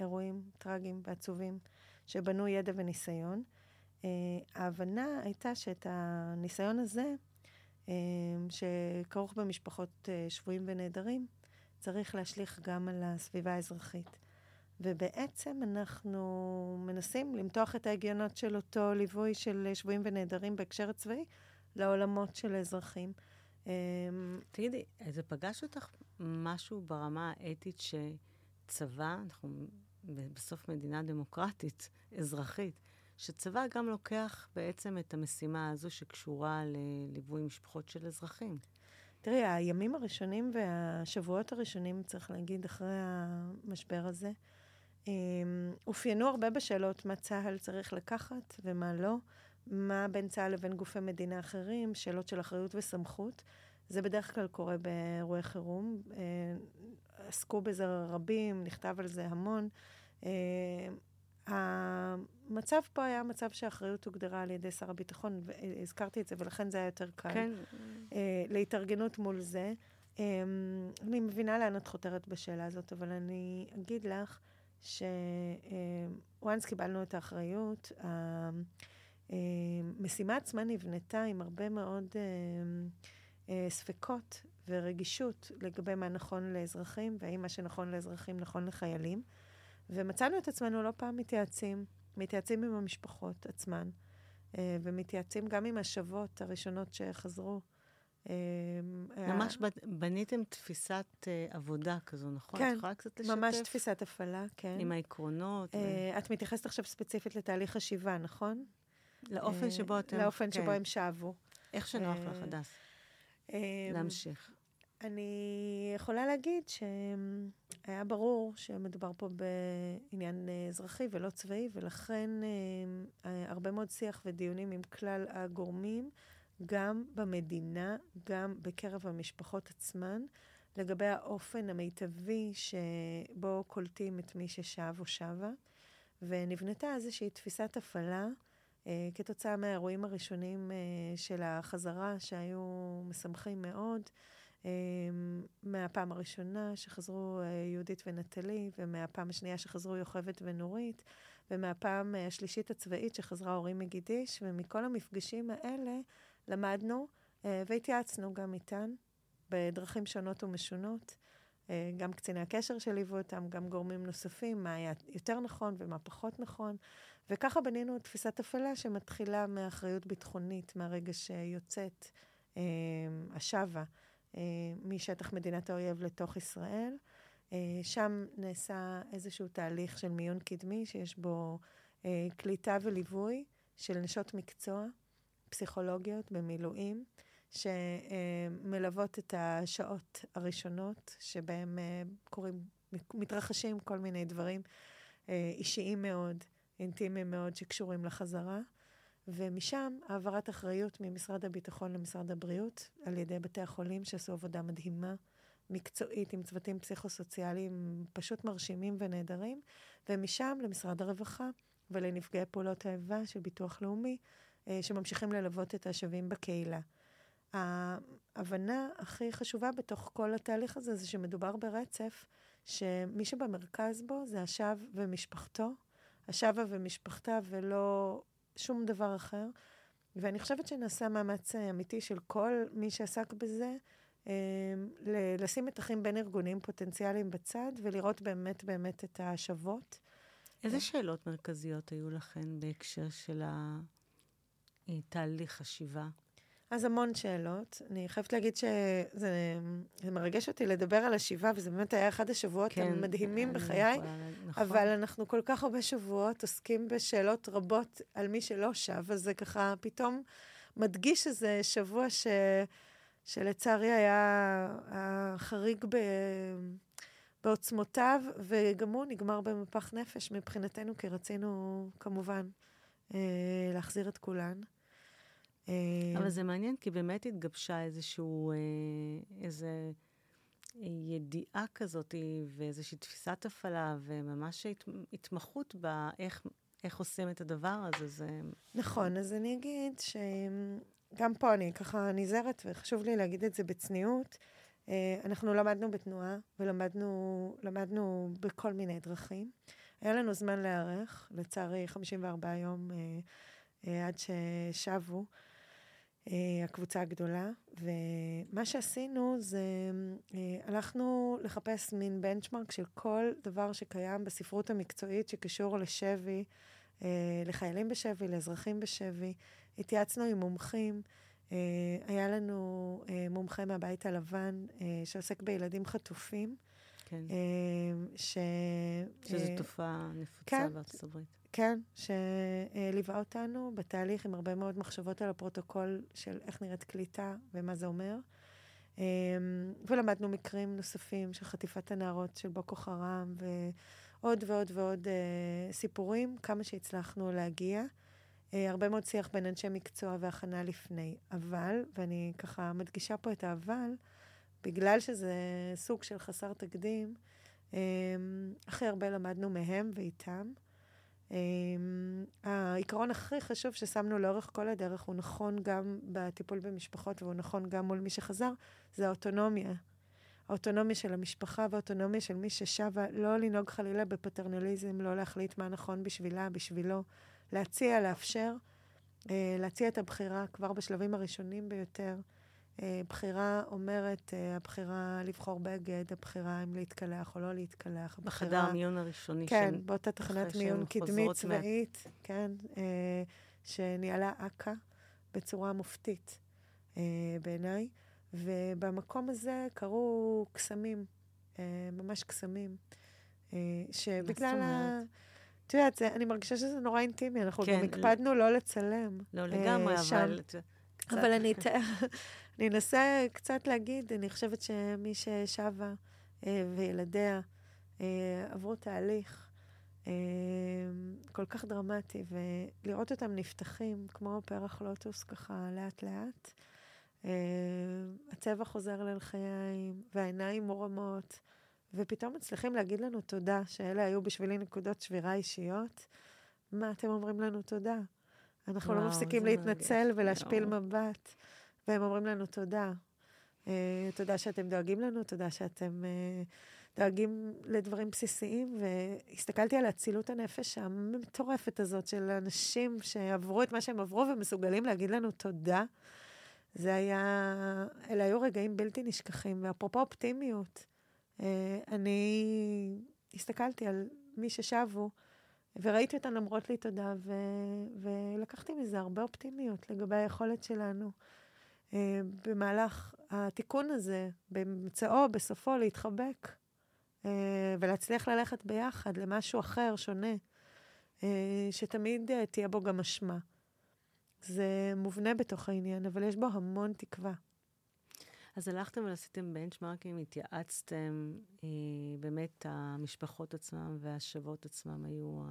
אירועים טרגיים ועצובים שבנו ידע וניסיון. ההבנה הייתה שאת הניסיון הזה, שכרוך במשפחות שבויים ונעדרים, צריך להשליך גם על הסביבה האזרחית. ובעצם אנחנו מנסים למתוח את ההגיונות של אותו ליווי של שבויים ונעדרים בהקשר הצבאי לעולמות של האזרחים. אמ, תגידי, זה פגש אותך משהו ברמה האתית שצבא, אנחנו בסוף מדינה דמוקרטית, אזרחית, שצבא גם לוקח בעצם את המשימה הזו שקשורה לליווי משפחות של אזרחים. תראי, הימים הראשונים והשבועות הראשונים, צריך להגיד, אחרי המשבר הזה, אמ, אופיינו הרבה בשאלות מה צה"ל צריך לקחת ומה לא, מה בין צה"ל לבין גופי מדינה אחרים, שאלות של אחריות וסמכות. זה בדרך כלל קורה באירועי חירום. אה, עסקו בזה רבים, נכתב על זה המון. אה, המצב פה היה מצב שהאחריות הוגדרה על ידי שר הביטחון, והזכרתי את זה, ולכן זה היה יותר קל. כן. Uh, להתארגנות מול זה. Um, אני מבינה לאן את חותרת בשאלה הזאת, אבל אני אגיד לך ש-once uh, קיבלנו את האחריות, המשימה עצמה נבנתה עם הרבה מאוד uh, ספקות ורגישות לגבי מה נכון לאזרחים, והאם מה שנכון לאזרחים נכון לחיילים. ומצאנו את עצמנו לא פעם מתייעצים, מתייעצים עם המשפחות עצמן, אה, ומתייעצים גם עם השוות הראשונות שחזרו. אה, ממש בניתם תפיסת אה, עבודה כזו, נכון? כן, ממש תפיסת הפעלה, כן. עם העקרונות. את מתייחסת עכשיו ספציפית לתהליך השיבה, נכון? לאופן שבו אתם... לאופן כן. שבו הם שבו. איך שנוח לך, הדס. להמשיך. אני יכולה להגיד שהיה ברור שמדובר פה בעניין אזרחי ולא צבאי, ולכן הרבה מאוד שיח ודיונים עם כלל הגורמים, גם במדינה, גם בקרב המשפחות עצמן, לגבי האופן המיטבי שבו קולטים את מי ששב או שבה, ונבנתה איזושהי תפיסת הפעלה. אה, כתוצאה מהאירועים הראשונים אה, של החזרה, שהיו משמחים מאוד, אה, מהפעם הראשונה שחזרו יהודית ונטלי, ומהפעם השנייה שחזרו יוכבת ונורית, ומהפעם השלישית הצבאית שחזרה אורי מגידיש, ומכל המפגשים האלה למדנו והתייעצנו גם איתן בדרכים שונות ומשונות. גם קציני הקשר שליוו אותם, גם גורמים נוספים, מה היה יותר נכון ומה פחות נכון. וככה בנינו תפיסת הפעלה שמתחילה מאחריות ביטחונית, מהרגע שיוצאת אה, השבה אה, משטח מדינת האויב לתוך ישראל. אה, שם נעשה איזשהו תהליך של מיון קדמי, שיש בו אה, קליטה וליווי של נשות מקצוע, פסיכולוגיות במילואים, שמלוות את השעות הראשונות שבהם אה, קורים, מתרחשים כל מיני דברים אה, אישיים מאוד. אינטימיים מאוד שקשורים לחזרה, ומשם העברת אחריות ממשרד הביטחון למשרד הבריאות על ידי בתי החולים שעשו עבודה מדהימה, מקצועית, עם צוותים פסיכוסוציאליים פשוט מרשימים ונהדרים, ומשם למשרד הרווחה ולנפגעי פעולות האיבה של ביטוח לאומי, אה, שממשיכים ללוות את השבים בקהילה. ההבנה הכי חשובה בתוך כל התהליך הזה זה שמדובר ברצף שמי שבמרכז בו זה השב ומשפחתו, השבה ומשפחתה ולא שום דבר אחר. ואני חושבת שנעשה מאמץ אמיתי של כל מי שעסק בזה, אה, לשים מתחים בין ארגונים פוטנציאליים בצד ולראות באמת באמת את ההשבות. איזה שאלות מרכזיות היו לכן בהקשר של התהליך השיבה? אז המון שאלות. אני חייבת להגיד שזה מרגש אותי לדבר על השיבה, וזה באמת היה אחד השבועות כן, המדהימים בחיי, נכון. אבל אנחנו כל כך הרבה שבועות עוסקים בשאלות רבות על מי שלא שב, אז זה ככה פתאום מדגיש איזה שבוע ש... שלצערי היה חריג ב... בעוצמותיו, וגם הוא נגמר במפח נפש מבחינתנו, כי רצינו כמובן אה, להחזיר את כולן. אבל זה מעניין, כי באמת התגבשה איזשהו, אה, איזה ידיעה כזאת, ואיזושהי תפיסת הפעלה, וממש התמחות באיך איך עושים את הדבר הזה. זה... נכון, אז אני אגיד שגם פה אני ככה נזהרת, וחשוב לי להגיד את זה בצניעות. אה, אנחנו למדנו בתנועה, ולמדנו בכל מיני דרכים. היה לנו זמן להיערך, לצערי 54 יום אה, עד ששבו. אה, הקבוצה הגדולה, ומה שעשינו זה, אה, הלכנו לחפש מין בנצ'מרק של כל דבר שקיים בספרות המקצועית שקשור לשבי, אה, לחיילים בשבי, לאזרחים בשבי. התייעצנו עם מומחים. היה לנו מומחה מהבית הלבן שעוסק בילדים חטופים. כן. ש... שזו תופעה נפוצה כן, בארצות הברית. כן, שליווה אותנו בתהליך עם הרבה מאוד מחשבות על הפרוטוקול של איך נראית קליטה ומה זה אומר. אמ, ולמדנו מקרים נוספים של חטיפת הנערות של בוקו חרם, ועוד ועוד ועוד אה, סיפורים, כמה שהצלחנו להגיע. אה, הרבה מאוד שיח בין אנשי מקצוע והכנה לפני. אבל, ואני ככה מדגישה פה את האבל, בגלל שזה סוג של חסר תקדים, אמ, הכי הרבה למדנו מהם ואיתם. אמ, העיקרון הכי חשוב ששמנו לאורך כל הדרך, הוא נכון גם בטיפול במשפחות והוא נכון גם מול מי שחזר, זה האוטונומיה. האוטונומיה של המשפחה והאוטונומיה של מי ששבה, לא לנהוג חלילה בפטרנליזם, לא להחליט מה נכון בשבילה, בשבילו, להציע, לאפשר, אה, להציע את הבחירה כבר בשלבים הראשונים ביותר. אה, בחירה אומרת, אה, הבחירה לבחור בגד, הבחירה אם להתקלח או לא להתקלח. בחדר המיון הראשוני. כן, של... באותה תחנת מיון קדמית צבאית, מה... כן, אה, שניהלה אכ"א בצורה מופתית בעיניי. ובמקום הזה קרו קסמים, ממש קסמים, שבגלל ה... את יודעת, אני מרגישה שזה נורא אינטימי, אנחנו כן, גם הקפדנו לא לצלם. לא לגמרי, אבל... קצת... אבל אני אתאר, אני אנסה קצת להגיד, אני חושבת שמי ששבה אה, וילדיה אה, עברו תהליך אה, כל כך דרמטי, ולראות אותם נפתחים כמו פרח לוטוס ככה לאט-לאט, הצבע חוזר לאל חיים, והעיניים מורמות, ופתאום מצליחים להגיד לנו תודה, שאלה היו בשבילי נקודות שבירה אישיות. מה אתם אומרים לנו תודה? אנחנו לא וואו, לא מפסיקים להתנצל מרגש. ולהשפיל וואו. מבט, והם אומרים לנו תודה. Uh, תודה שאתם דואגים לנו, תודה שאתם uh, דואגים לדברים בסיסיים, והסתכלתי על אצילות הנפש המטורפת הזאת של אנשים שעברו את מה שהם עברו ומסוגלים להגיד לנו תודה. זה היה, אלה היו רגעים בלתי נשכחים. ואפרופו אופטימיות, uh, אני הסתכלתי על מי ששבו, וראיתי אותן אומרות לי תודה, ו... ולקחתי מזה הרבה אופטימיות לגבי היכולת שלנו במהלך התיקון הזה, באמצעו, בסופו, להתחבק, uh, ולהצליח ללכת ביחד למשהו אחר, שונה, uh, שתמיד תהיה בו גם אשמה. זה מובנה בתוך העניין, אבל יש בו המון תקווה. אז הלכתם ועשיתם בנצ'מארקים, התייעצתם, אה, באמת המשפחות עצמם והשבות עצמם היו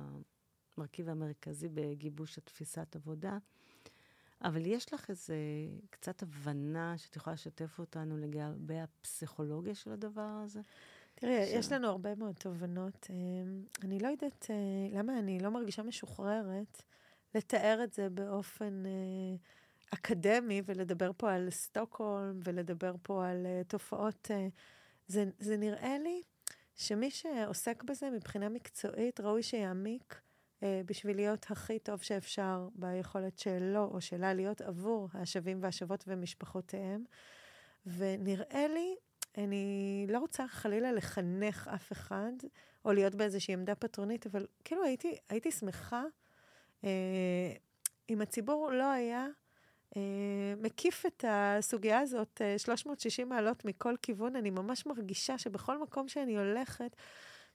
המרכיב המרכזי בגיבוש התפיסת עבודה. אבל יש לך איזה קצת הבנה שאת יכולה לשתף אותנו לגבי הפסיכולוגיה של הדבר הזה? תראי, ש... יש לנו הרבה מאוד תובנות. אה, אני לא יודעת אה, למה אני לא מרגישה משוחררת לתאר את זה באופן... אה, אקדמי ולדבר פה על סטוקהולם ולדבר פה על תופעות, זה, זה נראה לי שמי שעוסק בזה מבחינה מקצועית ראוי שיעמיק בשביל להיות הכי טוב שאפשר ביכולת שלו או שלה להיות עבור השבים והשבות ומשפחותיהם. ונראה לי, אני לא רוצה חלילה לחנך אף אחד, או להיות באיזושהי עמדה פטרונית, אבל כאילו הייתי, הייתי שמחה אה, אם הציבור לא היה אה, מקיף את הסוגיה הזאת 360 אה, מעלות מכל כיוון. אני ממש מרגישה שבכל מקום שאני הולכת,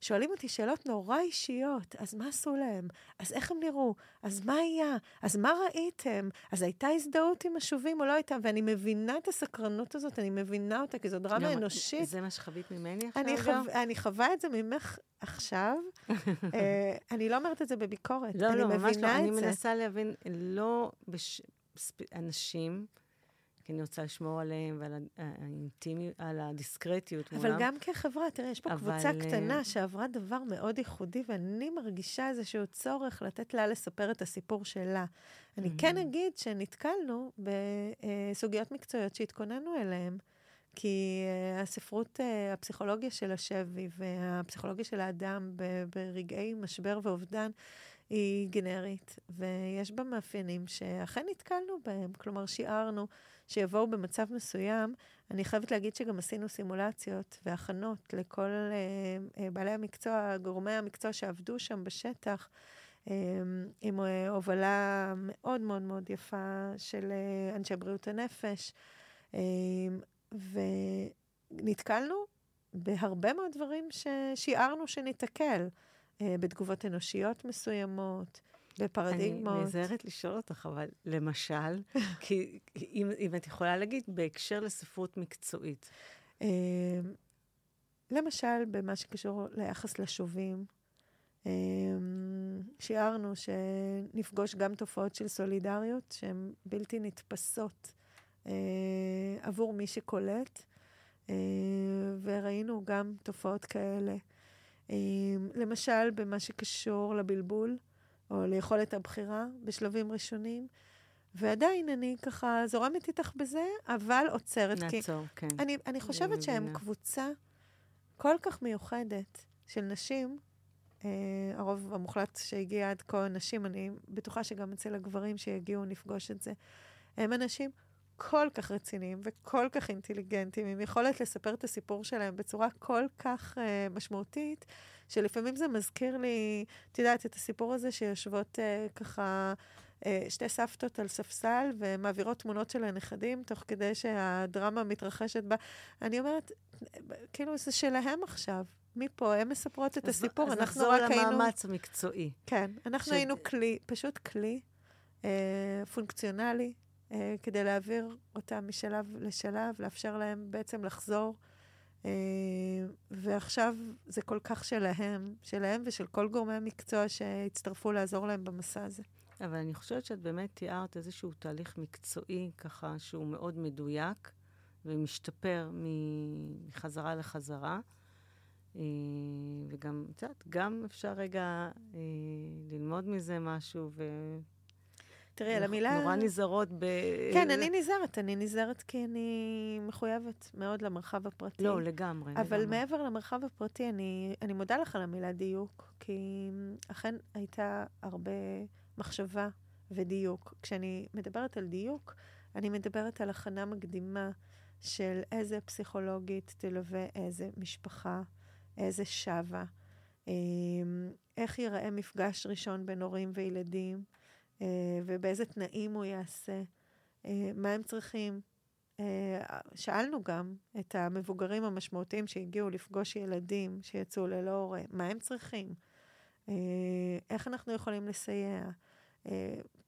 שואלים אותי שאלות נורא אישיות, אז מה עשו להם? אז איך הם נראו? אז מה היה? אז מה ראיתם? אז הייתה הזדהות עם השובים או לא הייתה? ואני מבינה את הסקרנות הזאת, אני מבינה אותה, כי זו דרמה לא, אנושית. זה מה שחווית ממני עכשיו? אני, חו... אני חווה את זה ממך עכשיו. uh, (laughs) אני לא אומרת את זה בביקורת, לא, אני לא, מבינה ממש לא. את אני זה. מנסה להבין, לא בש... אנשים, כי אני רוצה לשמור עליהם ועל האינטימיות, על הדיסקרטיות מולם. אבל גם כחברה, תראה, יש פה אבל... קבוצה אה, קטנה שעברה דבר מאוד ייחודי, ואני מרגישה איזשהו צורך לתת לה לספר את הסיפור שלה. אני כן אגיד שנתקלנו בסוגיות מקצועיות שהתכוננו אליהן. כי uh, הספרות, uh, הפסיכולוגיה של השבי והפסיכולוגיה של האדם ברגעי משבר ואובדן היא גנרית, ויש בה מאפיינים שאכן נתקלנו בהם. כלומר, שיערנו שיבואו במצב מסוים. אני חייבת להגיד שגם עשינו סימולציות והכנות לכל uh, uh, בעלי המקצוע, גורמי המקצוע שעבדו שם בשטח, um, עם uh, הובלה מאוד מאוד מאוד יפה של uh, אנשי בריאות הנפש. Um, ונתקלנו בהרבה מאוד דברים ששיערנו שניתקל. אה, בתגובות אנושיות מסוימות, בפרדיגמות. אני נעזרת לשאול אותך, אבל למשל, (laughs) כי אם, אם את יכולה להגיד, בהקשר לספרות מקצועית. אה, למשל, במה שקשור ליחס לשובים, אה, שיערנו שנפגוש גם תופעות של סולידריות שהן בלתי נתפסות עבור מי שקולט, וראינו גם תופעות כאלה. אמ, למשל, במה שקשור לבלבול, או ליכולת הבחירה בשלבים ראשונים. ועדיין אני ככה זורמת איתך בזה, אבל עוצרת. נעצור, כי כן. אני, אני חושבת שהם קבוצה כל כך מיוחדת של נשים, אה, הרוב המוחלט שהגיע עד כה נשים, אני בטוחה שגם אצל הגברים שיגיעו נפגוש את זה. הם אנשים כל כך רציניים וכל כך אינטליגנטיים, עם יכולת לספר את הסיפור שלהם בצורה כל כך uh, משמעותית, שלפעמים זה מזכיר לי, את יודעת, את הסיפור הזה שיושבות uh, ככה... uh, שתי סבתות על ספסל ומעבירות תמונות של הנכדים, תוך כדי שהדרמה מתרחשת בה. אני אומרת, כאילו, זה שלהם עכשיו. מפה, הן מספרות את הסיפור, אנחנו רק היינו... אז נחזור למאמץ המקצועי. כן, אנחנו ש... היינו כלי, פשוט כלי אה, פונקציונלי, אה, כדי להעביר אותם משלב לשלב, לאפשר להם בעצם לחזור. אה, ועכשיו זה כל כך שלהם, שלהם ושל כל גורמי המקצוע שהצטרפו לעזור להם במסע הזה. אבל אני חושבת שאת באמת תיארת איזשהו תהליך מקצועי, ככה, שהוא מאוד מדויק ומשתפר מחזרה לחזרה. אה, וגם, את יודעת, גם אפשר רגע אה, ללמוד מזה משהו, ו... תראי, על המילה... נורא נזהרות ב... כן, אני נזהרת. אני נזהרת כי אני מחויבת מאוד למרחב הפרטי. לא, לגמרי. אבל לגמרי. מעבר למרחב הפרטי, אני, אני מודה לך על המילה דיוק, כי אכן הייתה הרבה מחשבה ודיוק. כשאני מדברת על דיוק, אני מדברת על הכנה מקדימה של איזה פסיכולוגית תלווה איזה משפחה, איזה שווה, אמ, איך ייראה מפגש ראשון בין הורים וילדים, ובאיזה תנאים הוא יעשה, אה, מה הם צריכים. אה, שאלנו גם את המבוגרים המשמעותיים שהגיעו לפגוש ילדים שיצאו ללא הורה, מה הם צריכים, איך אנחנו יכולים לסייע.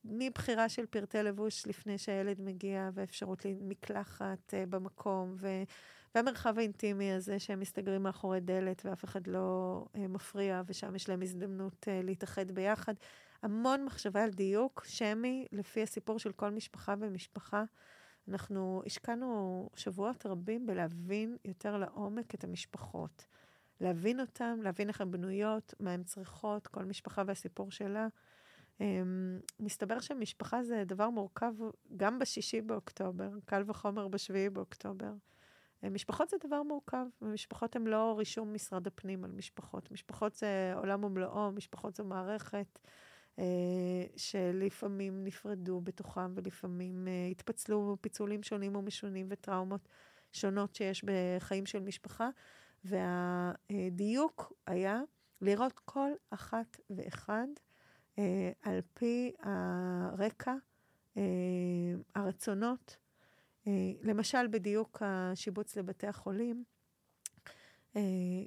מבחירה של פרטי לבוש לפני שהילד מגיע, ואפשרות למקלחת במקום, ו... והמרחב האינטימי הזה שהם מסתגרים מאחורי דלת ואף אחד לא מפריע, ושם יש להם הזדמנות להתאחד ביחד. המון מחשבה על דיוק שמי, לפי הסיפור של כל משפחה ומשפחה. אנחנו השקענו שבועות רבים בלהבין יותר לעומק את המשפחות. להבין אותן, להבין איך הן בנויות, מה הן צריכות, כל משפחה והסיפור שלה. Um, מסתבר שמשפחה זה דבר מורכב גם בשישי באוקטובר, קל וחומר בשביעי באוקטובר. אה, משפחות זה דבר מורכב, ומשפחות הן לא רישום משרד הפנים על משפחות. משפחות זה עולם ומלואו, משפחות זו מערכת. אה, שלפעמים נפרדו בתוכם ולפעמים אה, התפצלו פיצולים שונים ומשונים וטראומות שונות שיש בחיים של משפחה. והדיוק היה לראות כל אחת ואחד אה, על פי הרקע, הרצונות. למשל, בדיוק השיבוץ לבתי החולים,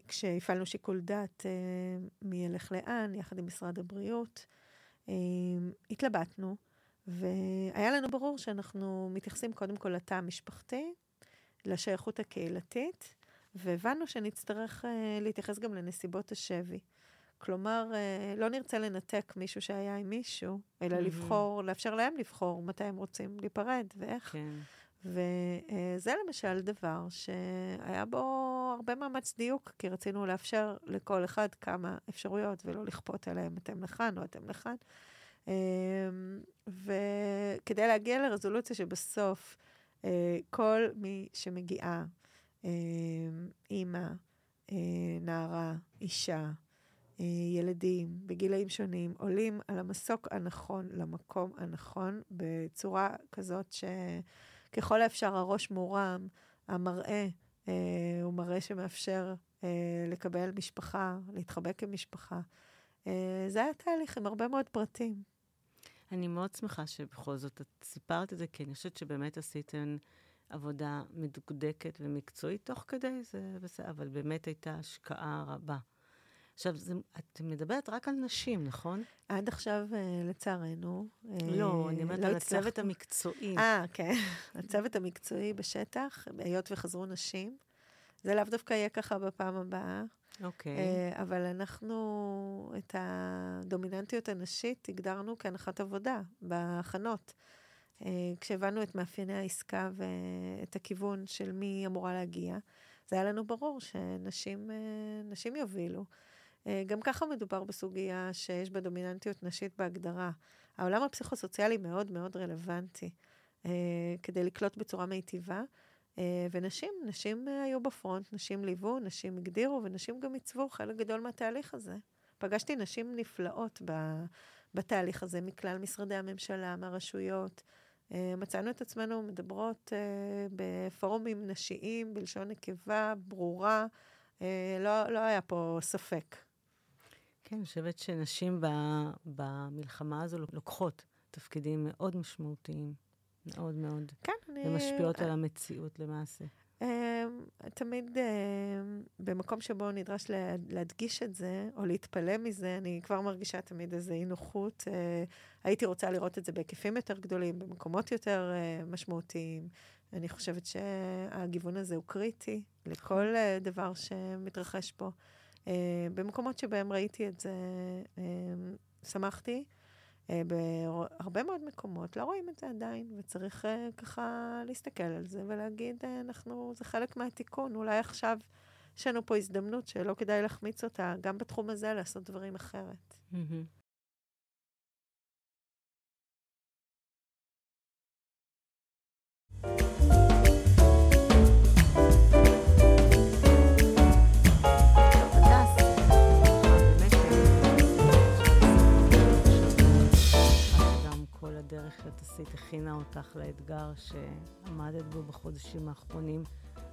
כשהפעלנו שיקול דעת מי ילך לאן, יחד עם משרד הבריאות, התלבטנו, והיה לנו ברור שאנחנו מתייחסים קודם כל לתא המשפחתי, לשייכות הקהילתית, והבנו שנצטרך uh, להתייחס גם לנסיבות השבי. כלומר, uh, לא נרצה לנתק מישהו שהיה עם מישהו, אלא mm-hmm. לבחור, לאפשר להם לבחור מתי הם רוצים להיפרד ואיך. כן. וזה uh, למשל דבר שהיה בו הרבה מאמץ דיוק, כי רצינו לאפשר לכל אחד כמה אפשרויות ולא לכפות עליהם אתם לכאן או אתם לכאן. אמ, וכדי להגיע לרזולוציה שבסוף אה, כל מי שמגיעה, אמ, אימא, אה, נערה, אישה, אה, ילדים בגילאים שונים, עולים על המסוק הנכון למקום הנכון, בצורה כזאת שככל האפשר הראש מורם, המראה אה, הוא מראה שמאפשר אה, לקבל משפחה, להתחבק עם משפחה. אה, זה היה תהליך עם הרבה מאוד פרטים. אני מאוד שמחה שבכל זאת את סיפרת את זה, כי אני חושבת שבאמת עשיתן עבודה מדוקדקת ומקצועית תוך כדי זה, בסדר, אבל באמת הייתה השקעה רבה. עכשיו, זה, את מדברת רק על נשים, נכון? עד עכשיו, לצערנו. לא, אני אומרת לא על הצוות המקצועי. אה, כן. (laughs) הצוות המקצועי בשטח, היות וחזרו נשים. זה לאו דווקא יהיה ככה בפעם הבאה. אוקיי. Okay. אבל אנחנו את הדומיננטיות הנשית הגדרנו כהנחת עבודה בהכנות. כשהבנו את מאפייני העסקה ואת הכיוון של מי אמורה להגיע, זה היה לנו ברור שנשים יובילו. גם ככה מדובר בסוגיה שיש בה דומיננטיות נשית בהגדרה. העולם הפסיכוסוציאלי מאוד מאוד רלוונטי כדי לקלוט בצורה מיטיבה. אה, ונשים, נשים אה, היו בפרונט, נשים ליוו, נשים הגדירו, ונשים גם עיצבו חלק גדול מהתהליך הזה. פגשתי נשים נפלאות בתהליך הזה, מכלל משרדי הממשלה, מהרשויות. אה, מצאנו את עצמנו מדברות בפורומים נשיים, בלשון נקבה, ברורה. לא, לא היה פה ספק. כן, אני חושבת שנשים במלחמה הזו לוקחות תפקידים מאוד משמעותיים. מאוד מאוד. כן, אני... ומשפיעות על המציאות למעשה. אמ, תמיד אה, במקום שבו נדרש להדגיש את זה, או להתפלא מזה, אני כבר מרגישה תמיד איזו אי נוחות. אה, הייתי רוצה לראות את זה בהיקפים יותר גדולים, במקומות יותר אה, משמעותיים. אני חושבת שהגיוון הזה הוא קריטי לכל אה, דבר שמתרחש פה. אה, במקומות שבהם ראיתי את זה, אה, שמחתי. אה, בהרבה מאוד מקומות לא רואים את זה עדיין, וצריך ככה להסתכל על זה ולהגיד, אנחנו, זה חלק מהתיקון, אולי עכשיו יש לנו פה הזדמנות שלא כדאי להחמיץ אותה, גם בתחום הזה לעשות דברים אחרת. Mm-hmm. הדרך שאת עשית הכינה אותך לאתגר שעמדת בו בחודשים האחרונים.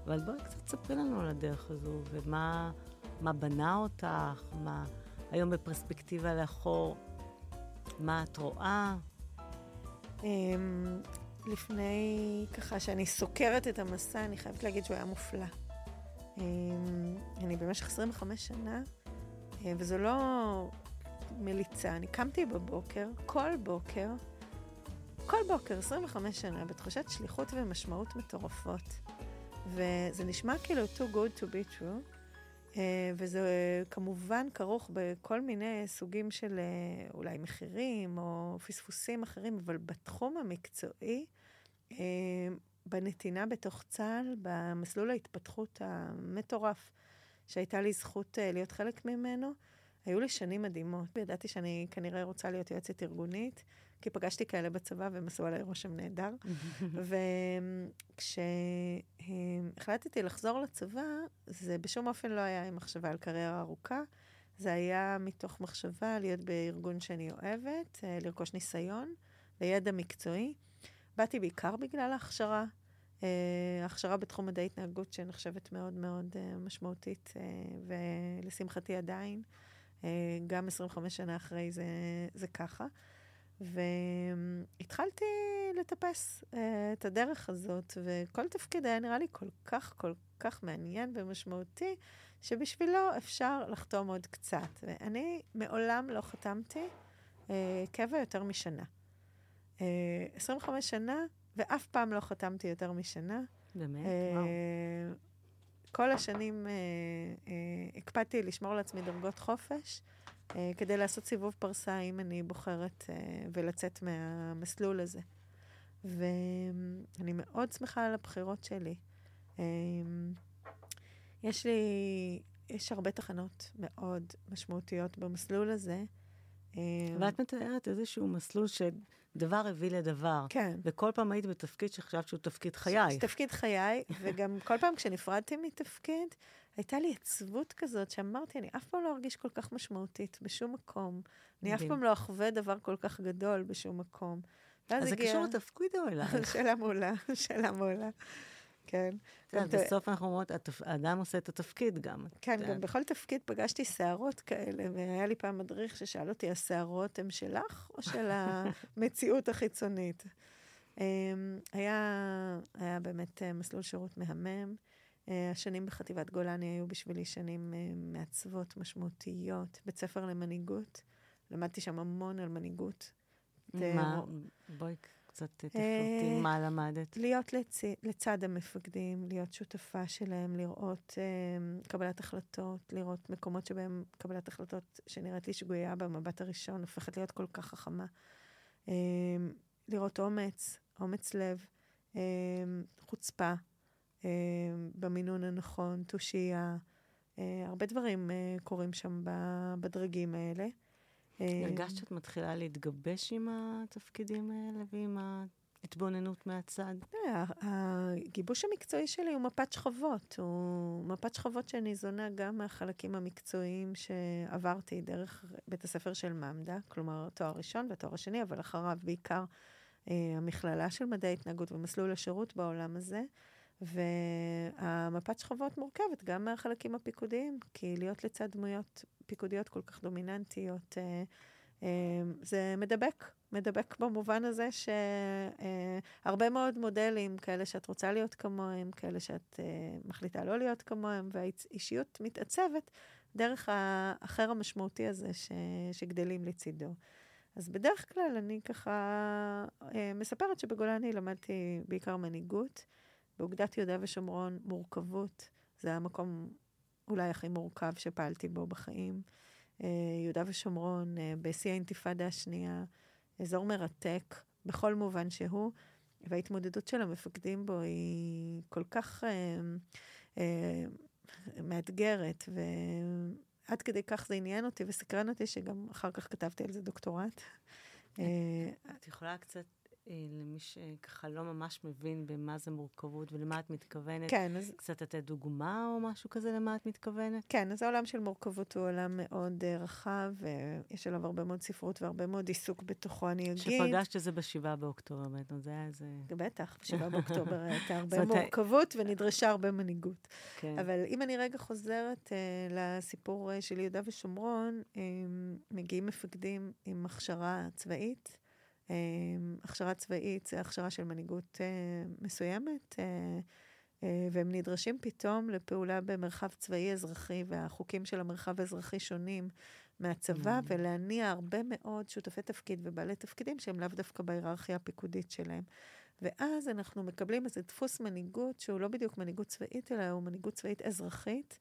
אבל בואי קצת תספרי לנו על הדרך הזו, ומה בנה אותך, מה היום בפרספקטיבה לאחור, מה את רואה? אמ, לפני, ככה, שאני סוקרת את המסע, אני חייבת להגיד שהוא היה מופלא. אמ, אני במשך 25 שנה, אה, וזו לא מליצה, אני קמתי בבוקר, כל בוקר, כל בוקר, 25 שנה, בתחושת שליחות ומשמעות מטורפות. וזה נשמע כאילו too good to be true, אה, וזה כמובן כרוך בכל מיני סוגים של אה, אולי מחירים או פספוסים אחרים, אבל בתחום המקצועי, אה, בנתינה בתוך צה"ל, במסלול ההתפתחות המטורף שהייתה לי זכות להיות חלק ממנו, היו לי שנים מדהימות. ידעתי שאני כנראה רוצה להיות יועצת ארגונית. כי פגשתי כאלה בצבא והם עשו עליי רושם נהדר. (laughs) וכשהחלטתי לחזור לצבא, זה בשום אופן לא היה עם מחשבה על קריירה ארוכה. זה היה מתוך מחשבה להיות בארגון שאני אוהבת, אה, לרכוש ניסיון וידע מקצועי. באתי בעיקר בגלל ההכשרה. Uh, הכשרה בתחום מדעי התנהגות שנחשבת מאוד מאוד uh, משמעותית, ולשמחתי עדיין, גם 25 שנה אחרי זה, זה ככה. והתחלתי לטפס uh, את הדרך הזאת, וכל תפקיד היה נראה לי כל כך, כל כך מעניין ומשמעותי, שבשבילו אפשר לחתום עוד קצת. ואני מעולם לא חתמתי uh, קבע יותר משנה. Uh, 25 שנה, ואף פעם לא חתמתי יותר משנה. באמת? Uh, וואו. כל השנים uh, uh, הקפדתי לשמור לעצמי דרגות חופש. Uh, כדי לעשות סיבוב פרסה, אם אני בוחרת uh, ולצאת מהמסלול הזה. ואני מאוד שמחה על הבחירות שלי. Um, יש לי, יש הרבה תחנות מאוד משמעותיות במסלול הזה. ואת מתארת איזשהו מסלול שדבר הביא לדבר. כן. וכל פעם היית בתפקיד שחשבת שהוא תפקיד חיי. תפקיד חיי, וגם כל פעם כשנפרדתי מתפקיד, הייתה לי עצבות כזאת שאמרתי, אני אף פעם לא ארגיש כל כך משמעותית בשום מקום. אני אף פעם לא אחווה דבר כל כך גדול בשום מקום. אז זה קשור לתפקיד או אלייך? (laughs) שאלה מעולה, (laughs) שאלה מעולה. כן. כן, בסוף אנחנו אומרות, האדם עושה את התפקיד גם. כן, גם בכל תפקיד פגשתי שערות כאלה, והיה לי פעם מדריך ששאל אותי, השערות הן שלך או של (laughs) המציאות החיצונית? אמ, היה, היה באמת אה, מסלול שירות מהמם. אה, השנים בחטיבת גולני היו בשבילי שנים אה, מעצבות, משמעותיות. בית ספר למנהיגות, למדתי שם המון על מנהיגות. מה? בואי קצת תפרטי מה למדת. להיות לצ... לצד המפקדים, להיות שותפה שלהם, לראות um, קבלת החלטות, לראות מקומות שבהם קבלת החלטות שנראית לי שגויה במבט הראשון, הופכת להיות כל כך חכמה. Um, לראות אומץ, אומץ לב, um, חוצפה, במינון הנכון, תושייה. Uh, הרבה דברים uh, קורים שם בדרגים האלה. הרגשת שאת מתחילה להתגבש עם התפקידים האלה ועם ההתבוננות מהצד? הגיבוש המקצועי שלי הוא מפת שכבות. הוא מפת שכבות שניזונה גם מהחלקים המקצועיים שעברתי דרך בית הספר של ממדה, כלומר תואר ראשון ותואר שני, אבל אחריו בעיקר אה, המכללה של מדעי התנהגות ומסלול השירות בעולם הזה. והמפת שכבות מורכבת גם מהחלקים הפיקודיים, כי להיות לצד דמויות פיקודיות כל כך דומיננטיות, אה, זה מדבק, מדבק במובן הזה שהרבה מאוד מודלים, כאלה שאת רוצה להיות כמוהם, כאלה שאת מחליטה לא להיות כמוהם, והאישיות מתעצבת דרך האחר המשמעותי הזה ש, שגדלים לצידו. אז בדרך כלל אני ככה אה, מספרת שבגולני למדתי בעיקר מנהיגות, באוגדת יהודה ושומרון מורכבות, זה המקום אולי הכי מורכב שפעלתי בו בחיים. אה, יהודה ושומרון, אה, בשיא האינתיפאדה השנייה, אזור מרתק בכל מובן שהוא, וההתמודדות של המפקדים בו היא כל כך אה, אה, מאתגרת, ועד כדי כך זה עניין אותי וסקרן אותי, שגם אחר כך כתבתי על זה דוקטורט. אה, את יכולה קצת למי שככה לא ממש מבין במה זה מורכבות ולמה את מתכוונת. כן, אז... קצת לתת דוגמה או משהו כזה למה את מתכוונת? כן, אז העולם של מורכבות הוא עולם מאוד uh, רחב, ויש עליו הרבה מאוד ספרות והרבה מאוד עיסוק בתוכו, אני אגיד. שפגשת את זה בשבעה באוקטובר, באמת, זה היה איזה... בטח, בשבעה באוקטובר (laughs) הייתה הרבה מורכבות ונדרשה הרבה מנהיגות. כן. אבל אם אני רגע חוזרת uh, לסיפור uh, של יהודה ושומרון, um, מגיעים מפקדים עם הכשרה צבאית. אמ, הכשרה צבאית זה הכשרה של מנהיגות אה, מסוימת, אה, אה, והם נדרשים פתאום לפעולה במרחב צבאי אזרחי, והחוקים של המרחב האזרחי שונים מהצבא, mm. ולהניע הרבה מאוד שותפי תפקיד ובעלי תפקידים שהם לאו דווקא בהיררכיה הפיקודית שלהם. ואז אנחנו מקבלים איזה דפוס מנהיגות שהוא לא בדיוק מנהיגות צבאית, אלא הוא מנהיגות צבאית אזרחית.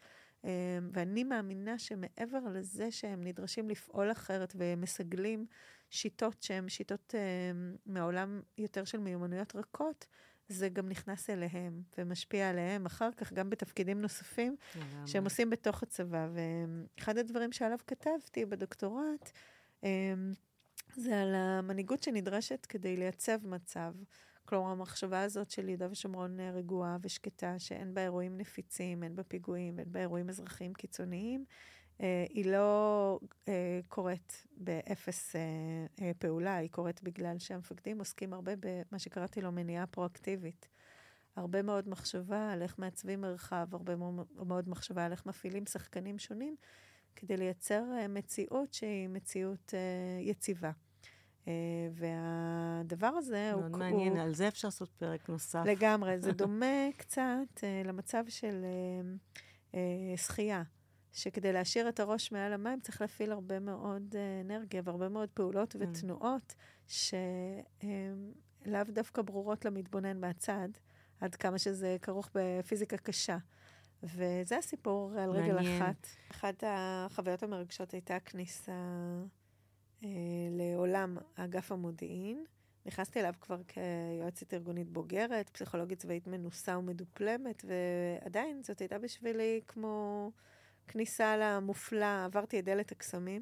ואני מאמינה שמעבר לזה שהם נדרשים לפעול אחרת ומסגלים שיטות שהן שיטות אה, מעולם יותר של מיומנויות רכות, זה גם נכנס אליהם ומשפיע עליהם אחר כך, גם בתפקידים נוספים שהם עושים בתוך הצבא. ואחד הדברים שעליו כתבתי בדוקטורט, אה, זה על המנהיגות שנדרשת כדי לייצב מצב. כלומר, המחשבה הזאת של יהודה ושומרון רגועה ושקטה, שאין בה אירועים נפיצים, אין בה פיגועים, אין בה אירועים אזרחיים קיצוניים, אה, היא לא אה, קורית באפס אה, פעולה, היא קורית בגלל שהמפקדים עוסקים הרבה במה שקראתי לו מניעה פרואקטיבית. הרבה מאוד מחשבה על איך מעצבים מרחב, הרבה מאוד מחשבה על איך מפעילים שחקנים שונים, כדי לייצר מציאות שהיא מציאות יציבה. והדבר הזה הוא... מאוד מעניין, על זה אפשר לעשות פרק נוסף. לגמרי, זה (laughs) דומה קצת למצב של שחייה. שכדי להשאיר את הראש מעל המים צריך להפעיל הרבה מאוד אה, אנרגיה והרבה מאוד פעולות mm. ותנועות שלאו דווקא ברורות למתבונן מהצד, עד כמה שזה כרוך בפיזיקה קשה. וזה הסיפור על רגל מעניין. אחת. אחת החוויות המרגשות הייתה כניסה אה, לעולם אגף המודיעין. נכנסתי אליו כבר כיועצת ארגונית בוגרת, פסיכולוגית צבאית מנוסה ומדופלמת, ועדיין זאת הייתה בשבילי כמו... הכניסה למופלא, עברתי את דלת הקסמים.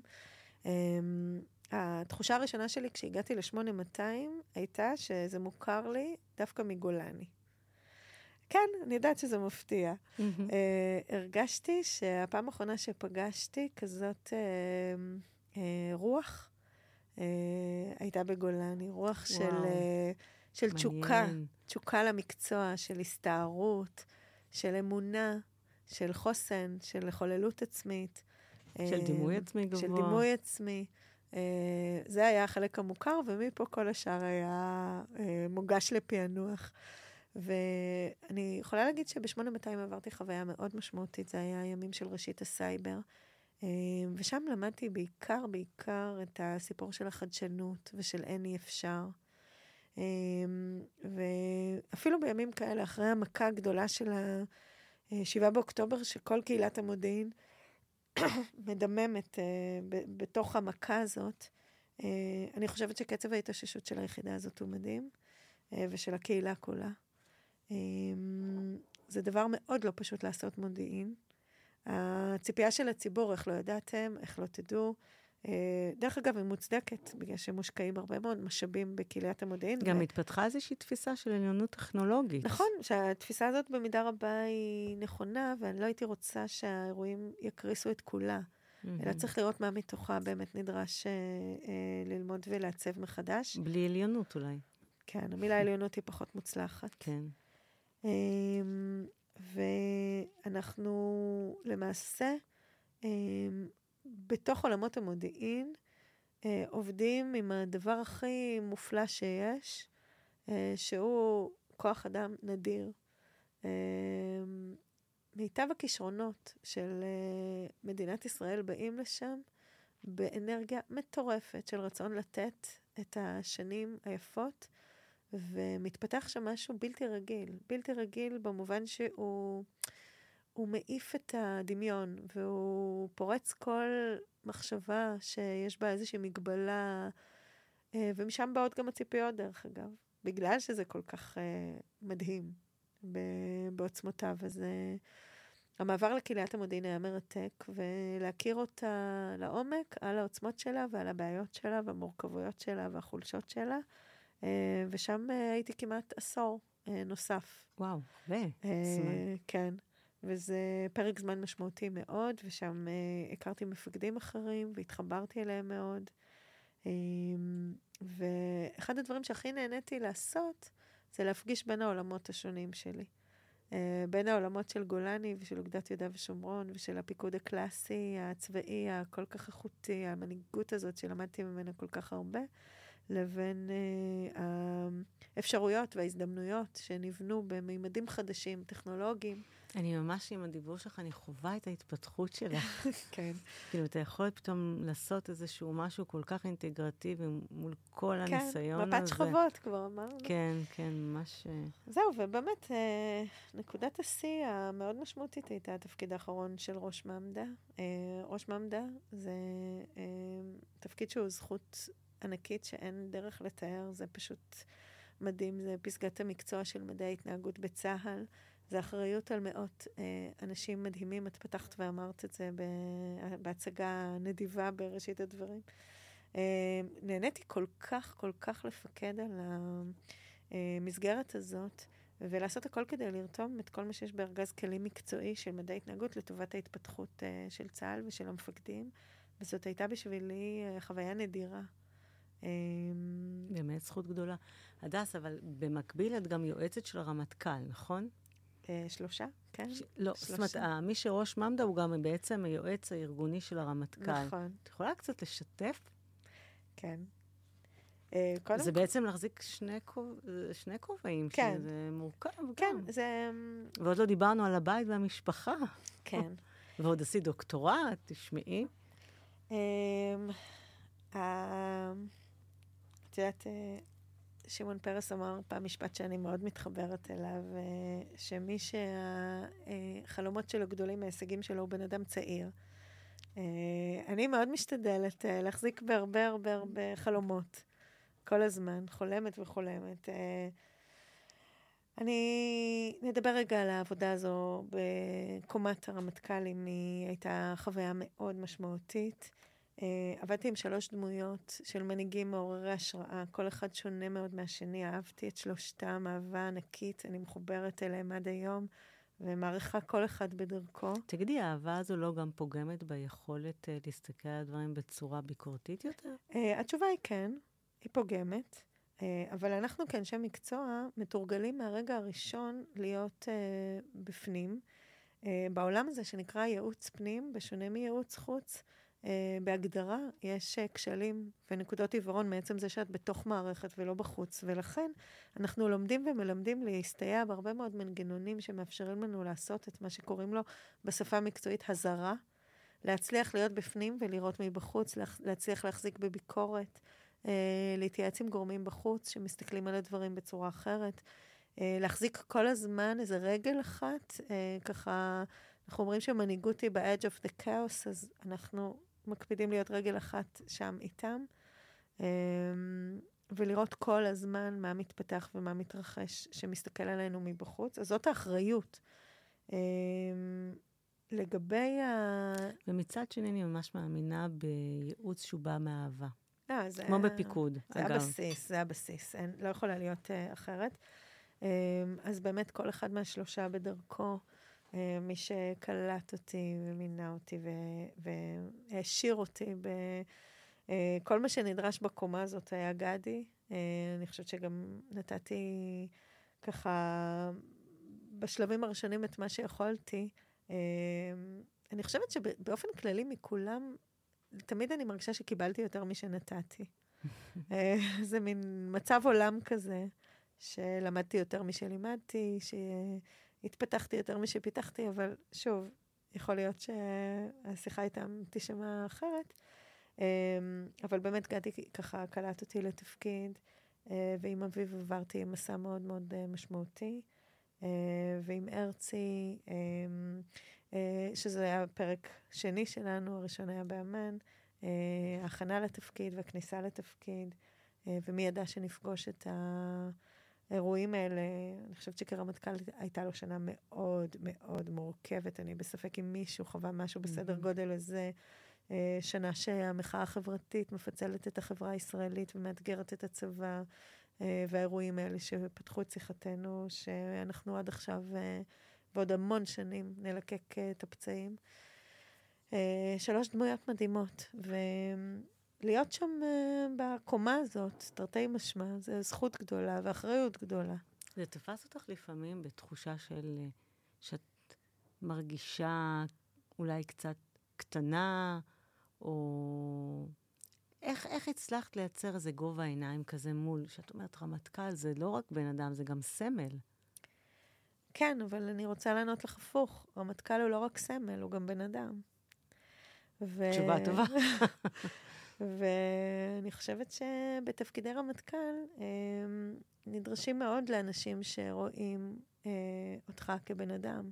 Um, התחושה הראשונה שלי כשהגעתי ל-8200 הייתה שזה מוכר לי דווקא מגולני. כן, אני יודעת שזה מפתיע. Mm-hmm. Uh, הרגשתי שהפעם האחרונה שפגשתי כזאת uh, uh, רוח uh, הייתה בגולני, רוח וואו. של, uh, של תשוקה, תשוקה למקצוע, של הסתערות, של אמונה. של חוסן, של חוללות עצמית. של דימוי אה, עצמי גבוה. של דימוי עצמי. אה, זה היה החלק המוכר, ומפה כל השאר היה אה, מוגש לפענוח. ואני יכולה להגיד שב-8200 עברתי חוויה מאוד משמעותית, זה היה הימים של ראשית הסייבר. ושם למדתי בעיקר, בעיקר את הסיפור של החדשנות ושל אין אי אפשר. ואפילו בימים כאלה, אחרי המכה הגדולה של ה... שבעה באוקטובר, שכל קהילת המודיעין (coughs) מדממת uh, ב- בתוך המכה הזאת. Uh, אני חושבת שקצב ההתאוששות של היחידה הזאת הוא מדהים, uh, ושל הקהילה כולה. Um, זה דבר מאוד לא פשוט לעשות מודיעין. הציפייה של הציבור, איך לא ידעתם, איך לא תדעו, אה, דרך אגב, היא מוצדקת, בגלל שמושקעים הרבה מאוד משאבים בקהיליית המודיעין. גם ו... התפתחה איזושהי תפיסה של עליונות טכנולוגית. נכון, שהתפיסה הזאת במידה רבה היא נכונה, ואני לא הייתי רוצה שהאירועים יקריסו את כולה. Mm-hmm. אלא צריך לראות מה מתוכה באמת נדרש אה, אה, ללמוד ולעצב מחדש. בלי עליונות אולי. כן, המילה עליונות היא פחות מוצלחת. כן. אה, ואנחנו למעשה, אה, בתוך עולמות המודיעין, אה, עובדים עם הדבר הכי מופלא שיש, אה, שהוא כוח אדם נדיר. אה, מיטב הכישרונות של אה, מדינת ישראל באים לשם באנרגיה מטורפת של רצון לתת את השנים היפות, ומתפתח שם משהו בלתי רגיל. בלתי רגיל במובן שהוא הוא מעיף את הדמיון, והוא פורץ כל מחשבה שיש בה איזושהי מגבלה, אה, ומשם באות גם הציפיות, דרך אגב, בגלל שזה כל כך אה, מדהים בעוצמותיו. אז המעבר לקהיליית המודיעין היה מרתק, ולהכיר אותה לעומק, על העוצמות שלה ועל הבעיות שלה והמורכבויות שלה והחולשות שלה. אה, ושם אה, הייתי כמעט עשור אה, נוסף. וואו, ו... כן. וזה פרק זמן משמעותי מאוד, ושם הכרתי מפקדים אחרים והתחברתי אליהם מאוד. ואחד הדברים שהכי נהניתי לעשות, זה להפגיש בין העולמות השונים שלי. אה, בין העולמות של גולני ושל אוגדת יהודה ושומרון ושל הפיקוד הקלאסי, הצבאי, הכל כך איכותי, המנהיגות הזאת שלמדתי ממנה כל כך הרבה, לבין uh, האפשרויות וההזדמנויות שנבנו במימדים חדשים, טכנולוגיים. אני ממש עם הדיבור שלך, אני חווה את ההתפתחות שלך. (laughs) כן. כאילו, אתה יכול פתאום לעשות איזשהו משהו כל כך אינטגרטיבי מול כל כן, הניסיון הזה. כן, מפת שכבות כבר אמרנו. כן, כן, ממש... אה, זהו, ובאמת, אה, נקודת השיא המאוד משמעותית הייתה התפקיד האחרון של ראש ממדה. אה, ראש ממדה זה תפקיד שהוא זכות ענקית שאין דרך לתאר, זה פשוט מדהים, זה פסגת המקצוע של מדעי ההתנהגות בצה"ל. זה אחריות על מאות אה, אנשים מדהימים. את פתחת ואמרת את זה בהצגה נדיבה בראשית הדברים. אה, נהניתי כל כך, כל כך לפקד על המסגרת הזאת, ולעשות הכל כדי לרתום את כל מה שיש בארגז כלים מקצועי של מדעי התנהגות לטובת ההתפתחות אה, של צה"ל ושל המפקדים. וזאת הייתה בשבילי חוויה נדירה. באמת זכות גדולה. הדס, אבל במקביל את גם יועצת של הרמטכ"ל, נכון? אה, שלושה, כן? ש... לא, שלושה. זאת אומרת, מי שראש ממדה הוא גם בעצם היועץ הארגוני של הרמטכ"ל. נכון. את יכולה קצת לשתף? כן. אה, קודם... זה בעצם להחזיק שני, כוב... שני כובעים, כן. שזה מורכב כן, גם. זה... ועוד לא דיברנו על הבית והמשפחה. כן. (laughs) ועוד עשית דוקטורט, תשמעי. אמ, את יודעת, אה, שמעון פרס אמר פעם משפט שאני מאוד מתחברת אליו, אה, שמי שהחלומות שלו גדולים מההישגים שלו הוא בן אדם צעיר. אה, אני מאוד משתדלת אה, להחזיק בהרבה הרבה הרבה חלומות, כל הזמן, חולמת וחולמת. אני... נדבר רגע על העבודה הזו בקומת הרמטכ"לים, היא הייתה חוויה מאוד משמעותית. Uh, עבדתי עם שלוש דמויות של מנהיגים מעוררי השראה, כל אחד שונה מאוד מהשני, אהבתי את שלושתם, אהבה ענקית, אני מחוברת אליהם עד היום, ומעריכה כל אחד בדרכו. תגידי, האהבה הזו לא גם פוגמת ביכולת uh, להסתכל על הדברים בצורה ביקורתית יותר? Uh, התשובה היא כן, היא פוגמת. Uh, אבל אנחנו כאנשי מקצוע מתורגלים מהרגע הראשון להיות uh, בפנים. Uh, בעולם הזה שנקרא ייעוץ פנים, בשונה מייעוץ חוץ, בהגדרה יש uh, כשלים ונקודות עיוורון מעצם זה שאת בתוך מערכת ולא בחוץ, ולכן אנחנו לומדים ומלמדים להסתייע בהרבה מאוד מנגנונים שמאפשרים לנו לעשות את מה שקוראים לו בשפה המקצועית הזרה, להצליח להיות בפנים ולראות מבחוץ, להצליח להחזיק בביקורת, uh, להתייעץ עם גורמים בחוץ שמסתכלים על הדברים בצורה אחרת, להחזיק כל הזמן איזה רגל אחת, ככה... אנחנו אומרים שמנהיגות היא ב-edge of the chaos, אז אנחנו מקפידים להיות רגל אחת שם איתם, אמ, ולראות כל הזמן מה מתפתח ומה מתרחש שמסתכל עלינו מבחוץ. אז זאת האחריות. אמ, לגבי ה... ומצד שני, אני ממש מאמינה בייעוץ שהוא בא מאהבה. לא, זה... כמו בפיקוד, זה אגב. זה הבסיס, זה הבסיס. אין, לא יכולה להיות uh, אחרת. Um, אז באמת, כל אחד מהשלושה בדרכו. אה, מי שקלט אותי ומינה אותי והעשיר אותי בכל אה, מה שנדרש בקומה הזאת היה גדי. אה, אני חושבת שגם נתתי ככה בשלבים הראשונים את מה שיכולתי. אני חושבת שבאופן כללי מכולם תמיד אני מרגישה שקיבלתי יותר משנתתי. (laughs) זה מין מצב עולם כזה, שלמדתי יותר משלימדתי, שהתפתחתי יותר משפיתחתי, אבל שוב, יכול להיות שהשיחה איתם תישמע אחרת. אמ, אבל באמת גדי ככה קלט אותי לתפקיד, אה, ועם אביב עברתי מסע מאוד מאוד אה, משמעותי, אה, ועם הרצי, אמ, שזה היה פרק שני שלנו, הראשון היה באמן, הכנה לתפקיד והכניסה לתפקיד, ומי ידע שנפגוש את האירועים האלה. אני חושבת שכרמטכ"ל הייתה לו שנה מאוד מאוד מורכבת. אני בספק אם מישהו חווה משהו בסדר גודל הזה. אה, שנה שהמחאה החברתית מפצלת את החברה הישראלית ומאתגרת את הצבא, אה, והאירועים האלה שפתחו את שיחתנו, שאנחנו עד עכשיו אה, ועוד המון שנים נלקק את הפצעים. שלוש דמויות מדהימות, ולהיות שם בקומה הזאת, תרתי משמע, זו זכות גדולה ואחריות גדולה. זה תפס אותך לפעמים בתחושה של... שאת מרגישה אולי קצת קטנה, או... איך, איך הצלחת לייצר איזה גובה עיניים כזה מול, שאת אומרת, רמטכ"ל זה לא רק בן אדם, זה גם סמל. כן, אבל אני רוצה לענות לך הפוך. רמטכ"ל הוא לא רק סמל, הוא גם בן אדם. ו... תשובה טובה. (laughs) ואני חושבת שבתפקידי רמטכ"ל הם נדרשים מאוד לאנשים שרואים אה, אותך כבן אדם,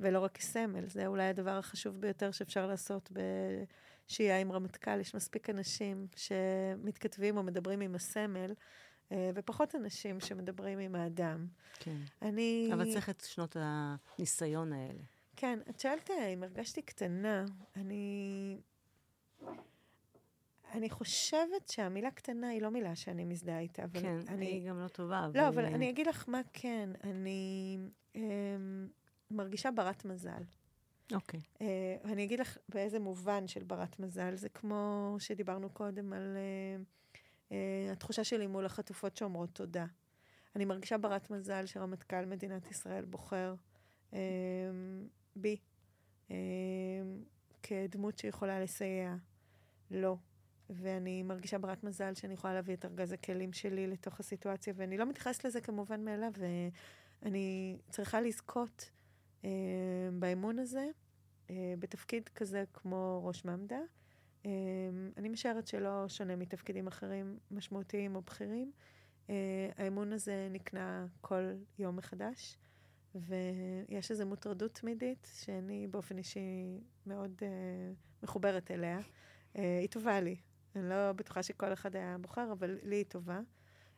ולא רק כסמל. זה אולי הדבר החשוב ביותר שאפשר לעשות ב... שהייה עם רמטכ"ל, יש מספיק אנשים שמתכתבים או מדברים עם הסמל, אה, ופחות אנשים שמדברים עם האדם. כן. אני... אבל צריך את שנות הניסיון האלה. כן, את שואלת אם הרגשתי קטנה. אני... אני חושבת שהמילה קטנה היא לא מילה שאני מזדהה איתה. אבל כן, אני... היא גם לא טובה. אבל... לא, אבל אני אגיד לך מה כן. אני אמ, מרגישה ברת מזל. אוקיי. Okay. Uh, אני אגיד לך באיזה מובן של ברת מזל. זה כמו שדיברנו קודם על uh, uh, התחושה שלי מול החטופות שאומרות תודה. אני מרגישה ברת מזל שרמטכ"ל מדינת ישראל בוחר uh, בי uh, כדמות שיכולה לסייע לו. לא. ואני מרגישה ברת מזל שאני יכולה להביא את ארגז הכלים שלי לתוך הסיטואציה, ואני לא מתייחסת לזה כמובן מאליו, ואני צריכה לזכות אה, באמון הזה, אה, בתפקיד כזה כמו ראש ממד"א. אה, אני משערת שלא שונה מתפקידים אחרים משמעותיים או בכירים. האמון הזה נקנה כל יום מחדש, ויש איזו מוטרדות תמידית שאני באופן אישי מאוד מחוברת אליה. היא טובה לי. אני לא בטוחה שכל אחד היה בוחר, אבל לי היא טובה.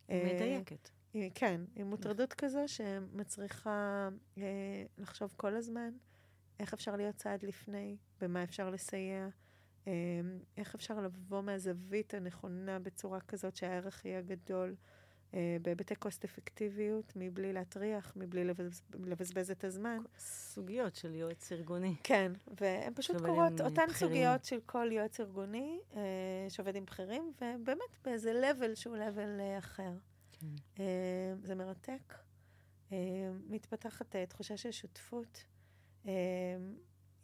מדייקת. כן, עם מוטרדות כזו שמצריכה אה, לחשוב כל הזמן איך אפשר להיות צעד לפני, במה אפשר לסייע, אה, איך אפשר לבוא מהזווית הנכונה בצורה כזאת שהערך יהיה גדול, אה, בהיבטי קוסט אפקטיביות, מבלי להטריח, מבלי לבז, לבזבז את הזמן. סוגיות של יועץ ארגוני. כן, והן פשוט קורות, אותן בכירים. סוגיות של כל יועץ ארגוני אה, שעובד עם בכירים, ובאמת באיזה level שהוא level אה, אחר. כן. אה, זה מרתק. אה, מתפתחת אה, תחושה של שותפות.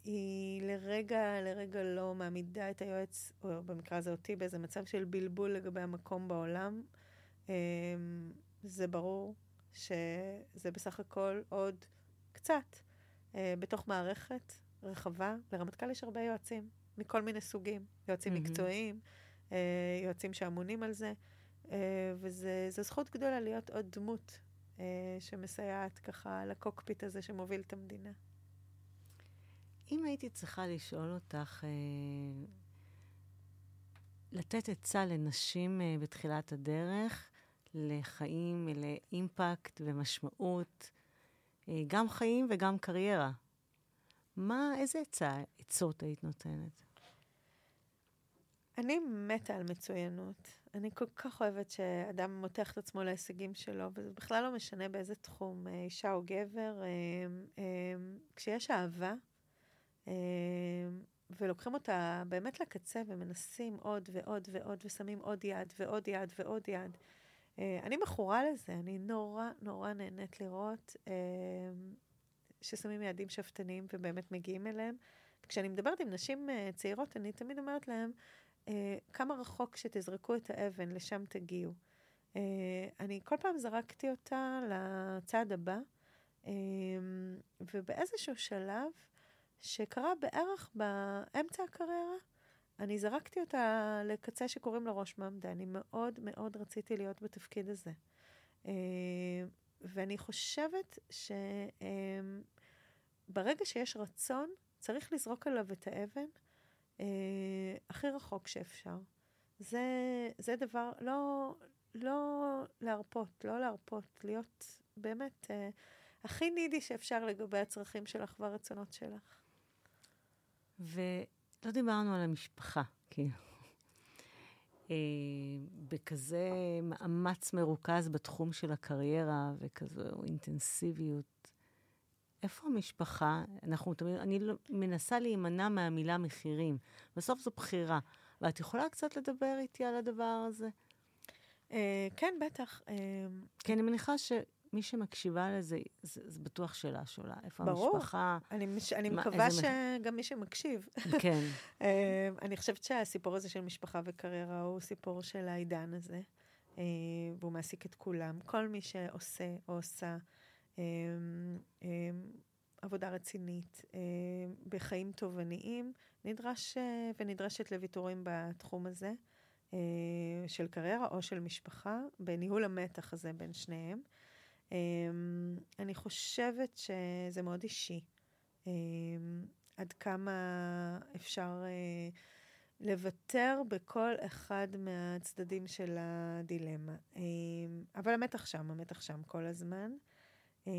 היא לרגע, לרגע לא מעמידה את היועץ, או במקרה הזה אותי, באיזה מצב של בלבול לגבי המקום בעולם. זה ברור שזה בסך הכל עוד קצת בתוך מערכת רחבה. לרמטכ"ל יש הרבה יועצים, מכל מיני סוגים. יועצים mm-hmm. מקצועיים, יועצים שאמונים על זה. אה, וזו זכות גדולה להיות עוד דמות אה, שמסייעת ככה לקוקפיט הזה שמוביל את המדינה. אם הייתי צריכה לשאול אותך, אה, לתת עצה לנשים בתחילת הדרך, לחיים, לאימפקט ומשמעות, גם חיים וגם קריירה, מה, איזה עצה, עצות היית נותנת? אני מתה על מצוינות. אני כל כך אוהבת שאדם מותח את עצמו להישגים שלו, וזה בכלל לא משנה באיזה תחום, אה, אישה או גבר. אה, אה, כשיש אהבה, ולוקחים אותה באמת לקצה ומנסים עוד ועוד ועוד, ושמים עוד יד ועוד יד ועוד יד. אני מכורה לזה, אני נורא נורא נהנית לראות ששמים יעדים שאפתניים ובאמת מגיעים אליהם. כשאני מדברת עם נשים uh, צעירות, אני תמיד אומרת להן, כמה רחוק שתזרקו את האבן, לשם תגיעו. אני כל פעם זרקתי אותה לצעד הבא, ובאיזשהו שלב, שקרה בערך באמצע הקריירה, אני זרקתי אותה לקצה שקוראים לו ראש ממדה. אני מאוד מאוד רציתי להיות בתפקיד הזה. Uh, ואני חושבת שברגע שיש רצון, צריך לזרוק עליו את האבן אה, הכי רחוק שאפשר. זה, זה דבר, לא, לא להרפות, לא להרפות, להיות באמת אה, הכי נידי שאפשר לגבי הצרכים שלך והרצונות שלך. ולא דיברנו על המשפחה, כאילו. אה, בכזה מאמץ מרוכז בתחום של הקריירה וכזו אינטנסיביות. איפה המשפחה? אנחנו תמיד, אני לא, מנסה להימנע מהמילה מחירים. בסוף זו בחירה. ואת יכולה קצת לדבר איתי על הדבר הזה? Uh, כן, בטח. Uh, כי אני מניחה שמי שמקשיבה לזה, זה, זה בטוח שאלה שעולה. איפה ברור. המשפחה? אני, מש, אני מה, מקווה שגם מי שמקשיב. כן. uh, (laughs) אני חושבת שהסיפור הזה של משפחה וקריירה הוא סיפור של העידן הזה, uh, והוא מעסיק את כולם. כל מי שעושה או עושה. אמ, אמ, עבודה רצינית אמ, בחיים תובעניים, נדרש ונדרשת לוויתורים בתחום הזה של קריירה או של משפחה, בניהול המתח הזה בין שניהם. אני חושבת שזה מאוד אישי. עד כמה אפשר לוותר בכל אחד מהצדדים של הדילמה. אבל המתח שם, המתח שם כל הזמן. אה,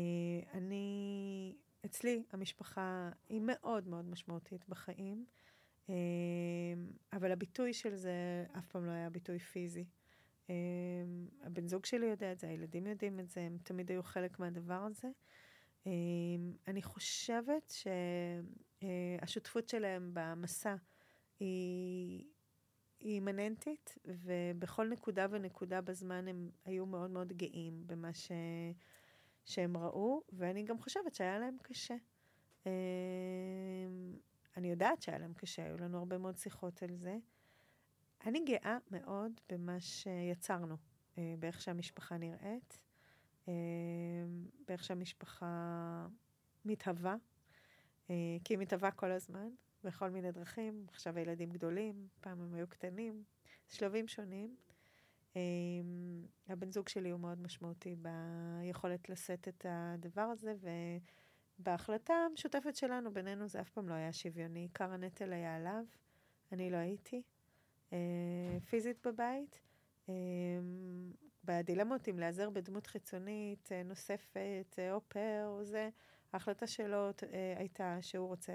אני, אצלי המשפחה היא מאוד מאוד משמעותית בחיים, אה, אבל הביטוי של זה אף פעם לא היה ביטוי פיזי. אה, הבן זוג שלי יודע את זה, הילדים יודעים את זה, הם תמיד היו חלק מהדבר הזה. אני חושבת שהשותפות שלהם במסע היא, היא אימננטית, ובכל נקודה ונקודה בזמן הם היו מאוד מאוד גאים במה ש... שהם ראו, ואני גם חושבת שהיה להם קשה. אמ, אני יודעת שהיה להם קשה, היו לנו הרבה מאוד שיחות על זה. אני גאה מאוד במה שיצרנו, אה, באיך שהמשפחה נראית, אה, באיך שהמשפחה מתהווה, אה, כי היא מתהווה כל הזמן, בכל מיני דרכים. עכשיו הילדים גדולים, פעם הם היו קטנים, שלבים שונים. הבן זוג שלי הוא מאוד משמעותי ביכולת לשאת את הדבר הזה, ובהחלטה המשותפת שלנו, בינינו זה אף פעם לא היה שוויוני. עיקר הנטל היה עליו, אני לא הייתי פיזית בבית. אמ, בדילמות אם להיעזר בדמות חיצונית אה, נוספת, אה, או פר, או זה, ההחלטה שלו אה, הייתה שהוא רוצה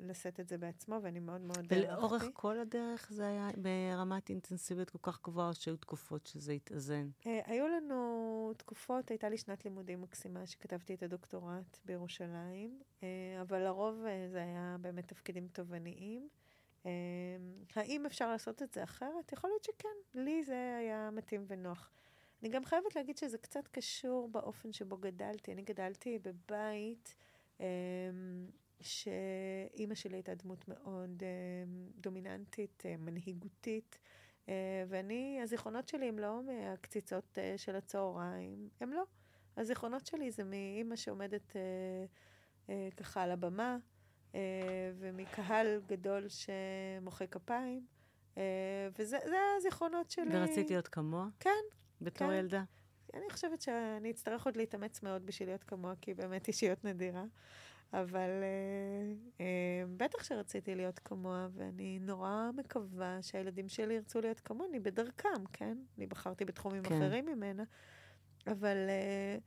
לשאת את זה בעצמו, ואני מאוד מאוד. ולאורך כל הדרך זה היה ברמת אינטנסיביות כל כך גבוהה, או שהיו תקופות שזה התאזן? אה, היו לנו תקופות, הייתה לי שנת לימודים מקסימה, שכתבתי את הדוקטורט בירושלים, אה, אבל לרוב זה היה באמת תפקידים תובעניים. האם אפשר לעשות את זה אחרת? יכול להיות שכן. לי זה היה מתאים ונוח. אני גם חייבת להגיד שזה קצת קשור באופן שבו גדלתי. אני גדלתי בבית אמ, שאימא שלי הייתה דמות מאוד אמ, דומיננטית, אה, מנהיגותית, אה, ואני, הזיכרונות שלי הם לא מהקציצות אה, של הצהריים, הם לא. הזיכרונות שלי זה מאימא שעומדת ככה על הבמה, ומקהל גדול שמוחא כפיים. וזה הזיכרונות שלי. ורצית להיות כמוה? כן, בתור כן. ילדה? אני חושבת שאני אצטרך עוד להתאמץ מאוד בשביל להיות כמוה, כי היא באמת אישיות נדירה. אבל אה, אה, בטח שרציתי להיות כמוה, ואני נורא מקווה שהילדים שלי ירצו להיות כמוני בדרכם, כן? אני בחרתי בתחומים כן. אחרים ממנה, אבל אה,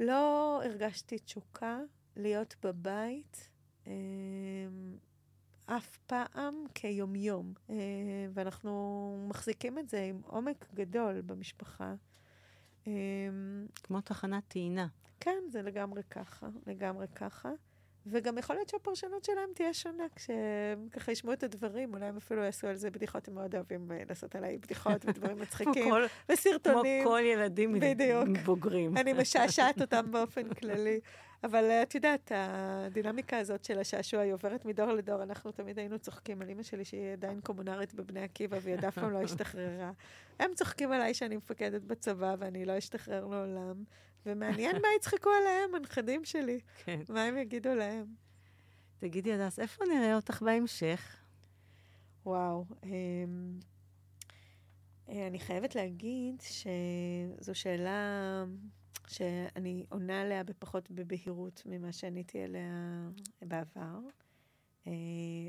לא הרגשתי תשוקה להיות בבית. אה, אף פעם כיומיום, אה, ואנחנו מחזיקים את זה עם עומק גדול במשפחה. אה, כמו תחנת טעינה. כן, זה לגמרי ככה, לגמרי ככה. וגם יכול להיות שהפרשנות שלהם תהיה שונה כשהם ככה ישמעו את הדברים, אולי הם אפילו יעשו על זה בדיחות, הם מאוד אוהבים אה, לעשות עליי בדיחות (laughs) ודברים מצחיקים, כל, וסרטונים. כמו כל ילדים בדיוק. בוגרים. אני משעשעת אותם באופן כללי. אבל אה, את יודעת, הדינמיקה הזאת של השעשוע היא עוברת מדור לדור. אנחנו תמיד היינו צוחקים על אימא שלי, שהיא עדיין קומונרית בבני עקיבא, והיא עד אף פעם לא השתחררה. הם צוחקים עליי שאני מפקדת בצבא ואני לא אשתחרר לעולם. ומעניין מה יצחקו עליהם, הנכדים שלי. כן. מה הם יגידו להם. תגידי, הדס, איפה נראה אותך בהמשך? וואו. אמ, אה, אני חייבת להגיד שזו שאלה שאני עונה עליה בפחות בבהירות ממה שעניתי עליה בעבר. Uh,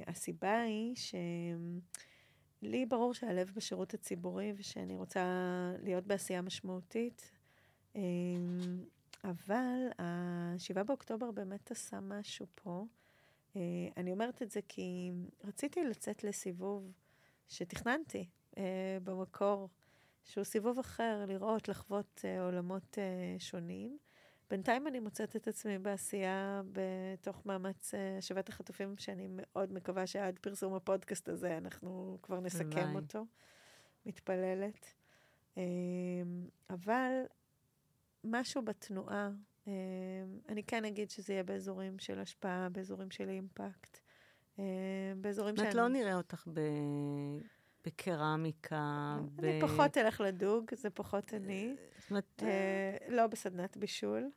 הסיבה היא שלי ברור שהלב בשירות הציבורי ושאני רוצה להיות בעשייה משמעותית, אבל ה-7 באוקטובר באמת עשה משהו פה. Uh, אני אומרת את זה כי רציתי לצאת לסיבוב שתכננתי uh, במקור. שהוא סיבוב אחר, לראות, לחוות uh, עולמות שונים. בינתיים אני מוצאת את עצמי בעשייה בתוך מאמץ השבת החטופים, שאני מאוד מקווה שעד פרסום הפודקאסט הזה אנחנו כבר נסכם ביי. אותו. מתפללת. Uh, אבל משהו בתנועה, uh, אני כן אגיד שזה יהיה באזורים של השפעה, באזורים של אימפקט. Uh, באזורים שאני... את לא נראה אותך ב... בקרמיקה. אני ב... פחות אלך לדוג, זה פחות אני. זאת אומרת... אה, לא בסדנת בישול.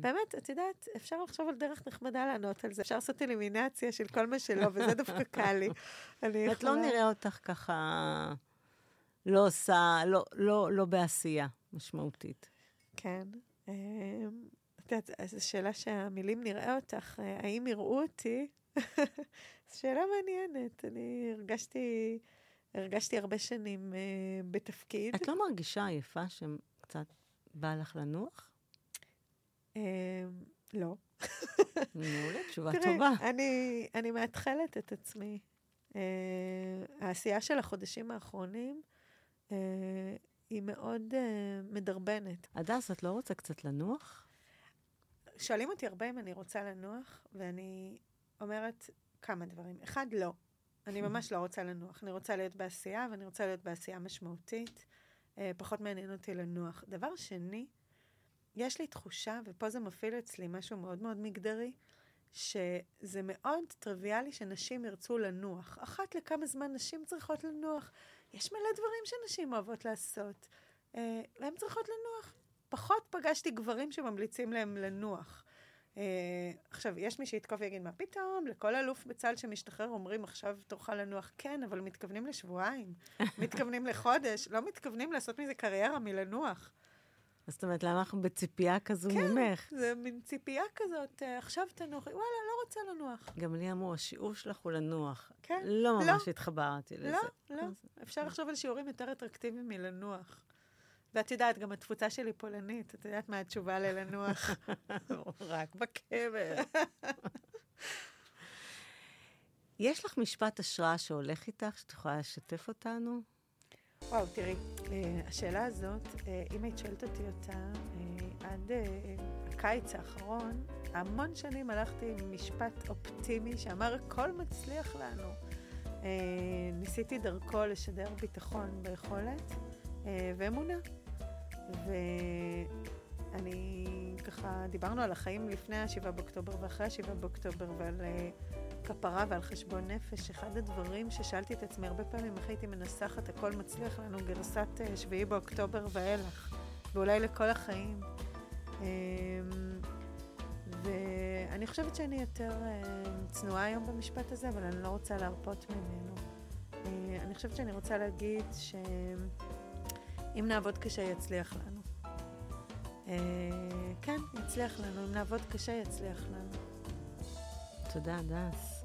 באמת, את יודעת, אפשר לחשוב על דרך נחמדה לענות על זה. אפשר לעשות אלימינציה של כל מה שלא, וזה דווקא (laughs) קל לי. אני יכולה... את לא נראה אותך ככה לא עושה, לא, לא, לא בעשייה משמעותית. כן. אה, את יודעת, זו שאלה שהמילים נראה אותך, אה, האם יראו אותי? (laughs) זו שאלה מעניינת. אני הרגשתי... הרגשתי הרבה שנים uh, בתפקיד. את לא מרגישה עייפה שקצת בא לך לנוח? Uh, לא. (laughs) מעולה, תשובה תראה, טובה. אני, אני מאתחלת את עצמי. Uh, העשייה של החודשים האחרונים uh, היא מאוד uh, מדרבנת. הדס, את לא רוצה קצת לנוח? שואלים אותי הרבה אם אני רוצה לנוח, ואני אומרת כמה דברים. אחד, לא. אני ממש לא רוצה לנוח. אני רוצה להיות בעשייה, ואני רוצה להיות בעשייה משמעותית. אה, פחות מעניין אותי לנוח. דבר שני, יש לי תחושה, ופה זה מפעיל אצלי משהו מאוד מאוד מגדרי, שזה מאוד טריוויאלי שנשים ירצו לנוח. אחת לכמה זמן נשים צריכות לנוח. יש מלא דברים שנשים אוהבות לעשות, אה, והן צריכות לנוח. פחות פגשתי גברים שממליצים להם לנוח. אה, עכשיו, יש מי שיתקוף ויגיד, מה פתאום, לכל אלוף בצה"ל שמשתחרר אומרים, עכשיו תורך לנוח. כן, אבל מתכוונים לשבועיים, מתכוונים לחודש, לא מתכוונים לעשות מזה קריירה מלנוח. זאת אומרת, למה אנחנו בציפייה כזו כן, ממך? כן, זה מין ציפייה כזאת, אה, עכשיו תנוחי, וואלה, לא רוצה לנוח. גם לי אמרו, השיעור שלך הוא לנוח. כן. לא ממש לא. התחברתי לזה. לא, לא. אפשר לחשוב על שיעורים יותר אטרקטיביים מלנוח. ואת יודעת, גם התפוצה שלי פולנית, את יודעת מה התשובה ללנוח? (laughs) רק בקבר. יש לך משפט השראה שהולך איתך, שאת יכולה לשתף אותנו? וואו, תראי, אה, השאלה הזאת, אה, אם היית שואלת אותי אותה, אה, עד הקיץ האחרון, המון שנים הלכתי עם משפט אופטימי שאמר, הכל מצליח לנו. ניסיתי דרכו לשדר ביטחון ביכולת ואמונה. ואני ככה, דיברנו על החיים לפני ה-7 באוקטובר ואחרי ה-7 באוקטובר ועל כפרה ועל חשבון נפש. אחד הדברים ששאלתי את עצמי הרבה פעמים, איך הייתי מנסחת הכל מצליח לנו גרסת uh, 7 באוקטובר ואילך, ואולי לכל החיים. Um, ואני חושבת שאני יותר uh, צנועה היום במשפט הזה, אבל אני לא רוצה להרפות ממנו. Uh, אני חושבת שאני רוצה להגיד ש... אם נעבוד קשה, יצליח לנו. אה, כן, יצליח לנו. אם נעבוד קשה, יצליח לנו. תודה, דס.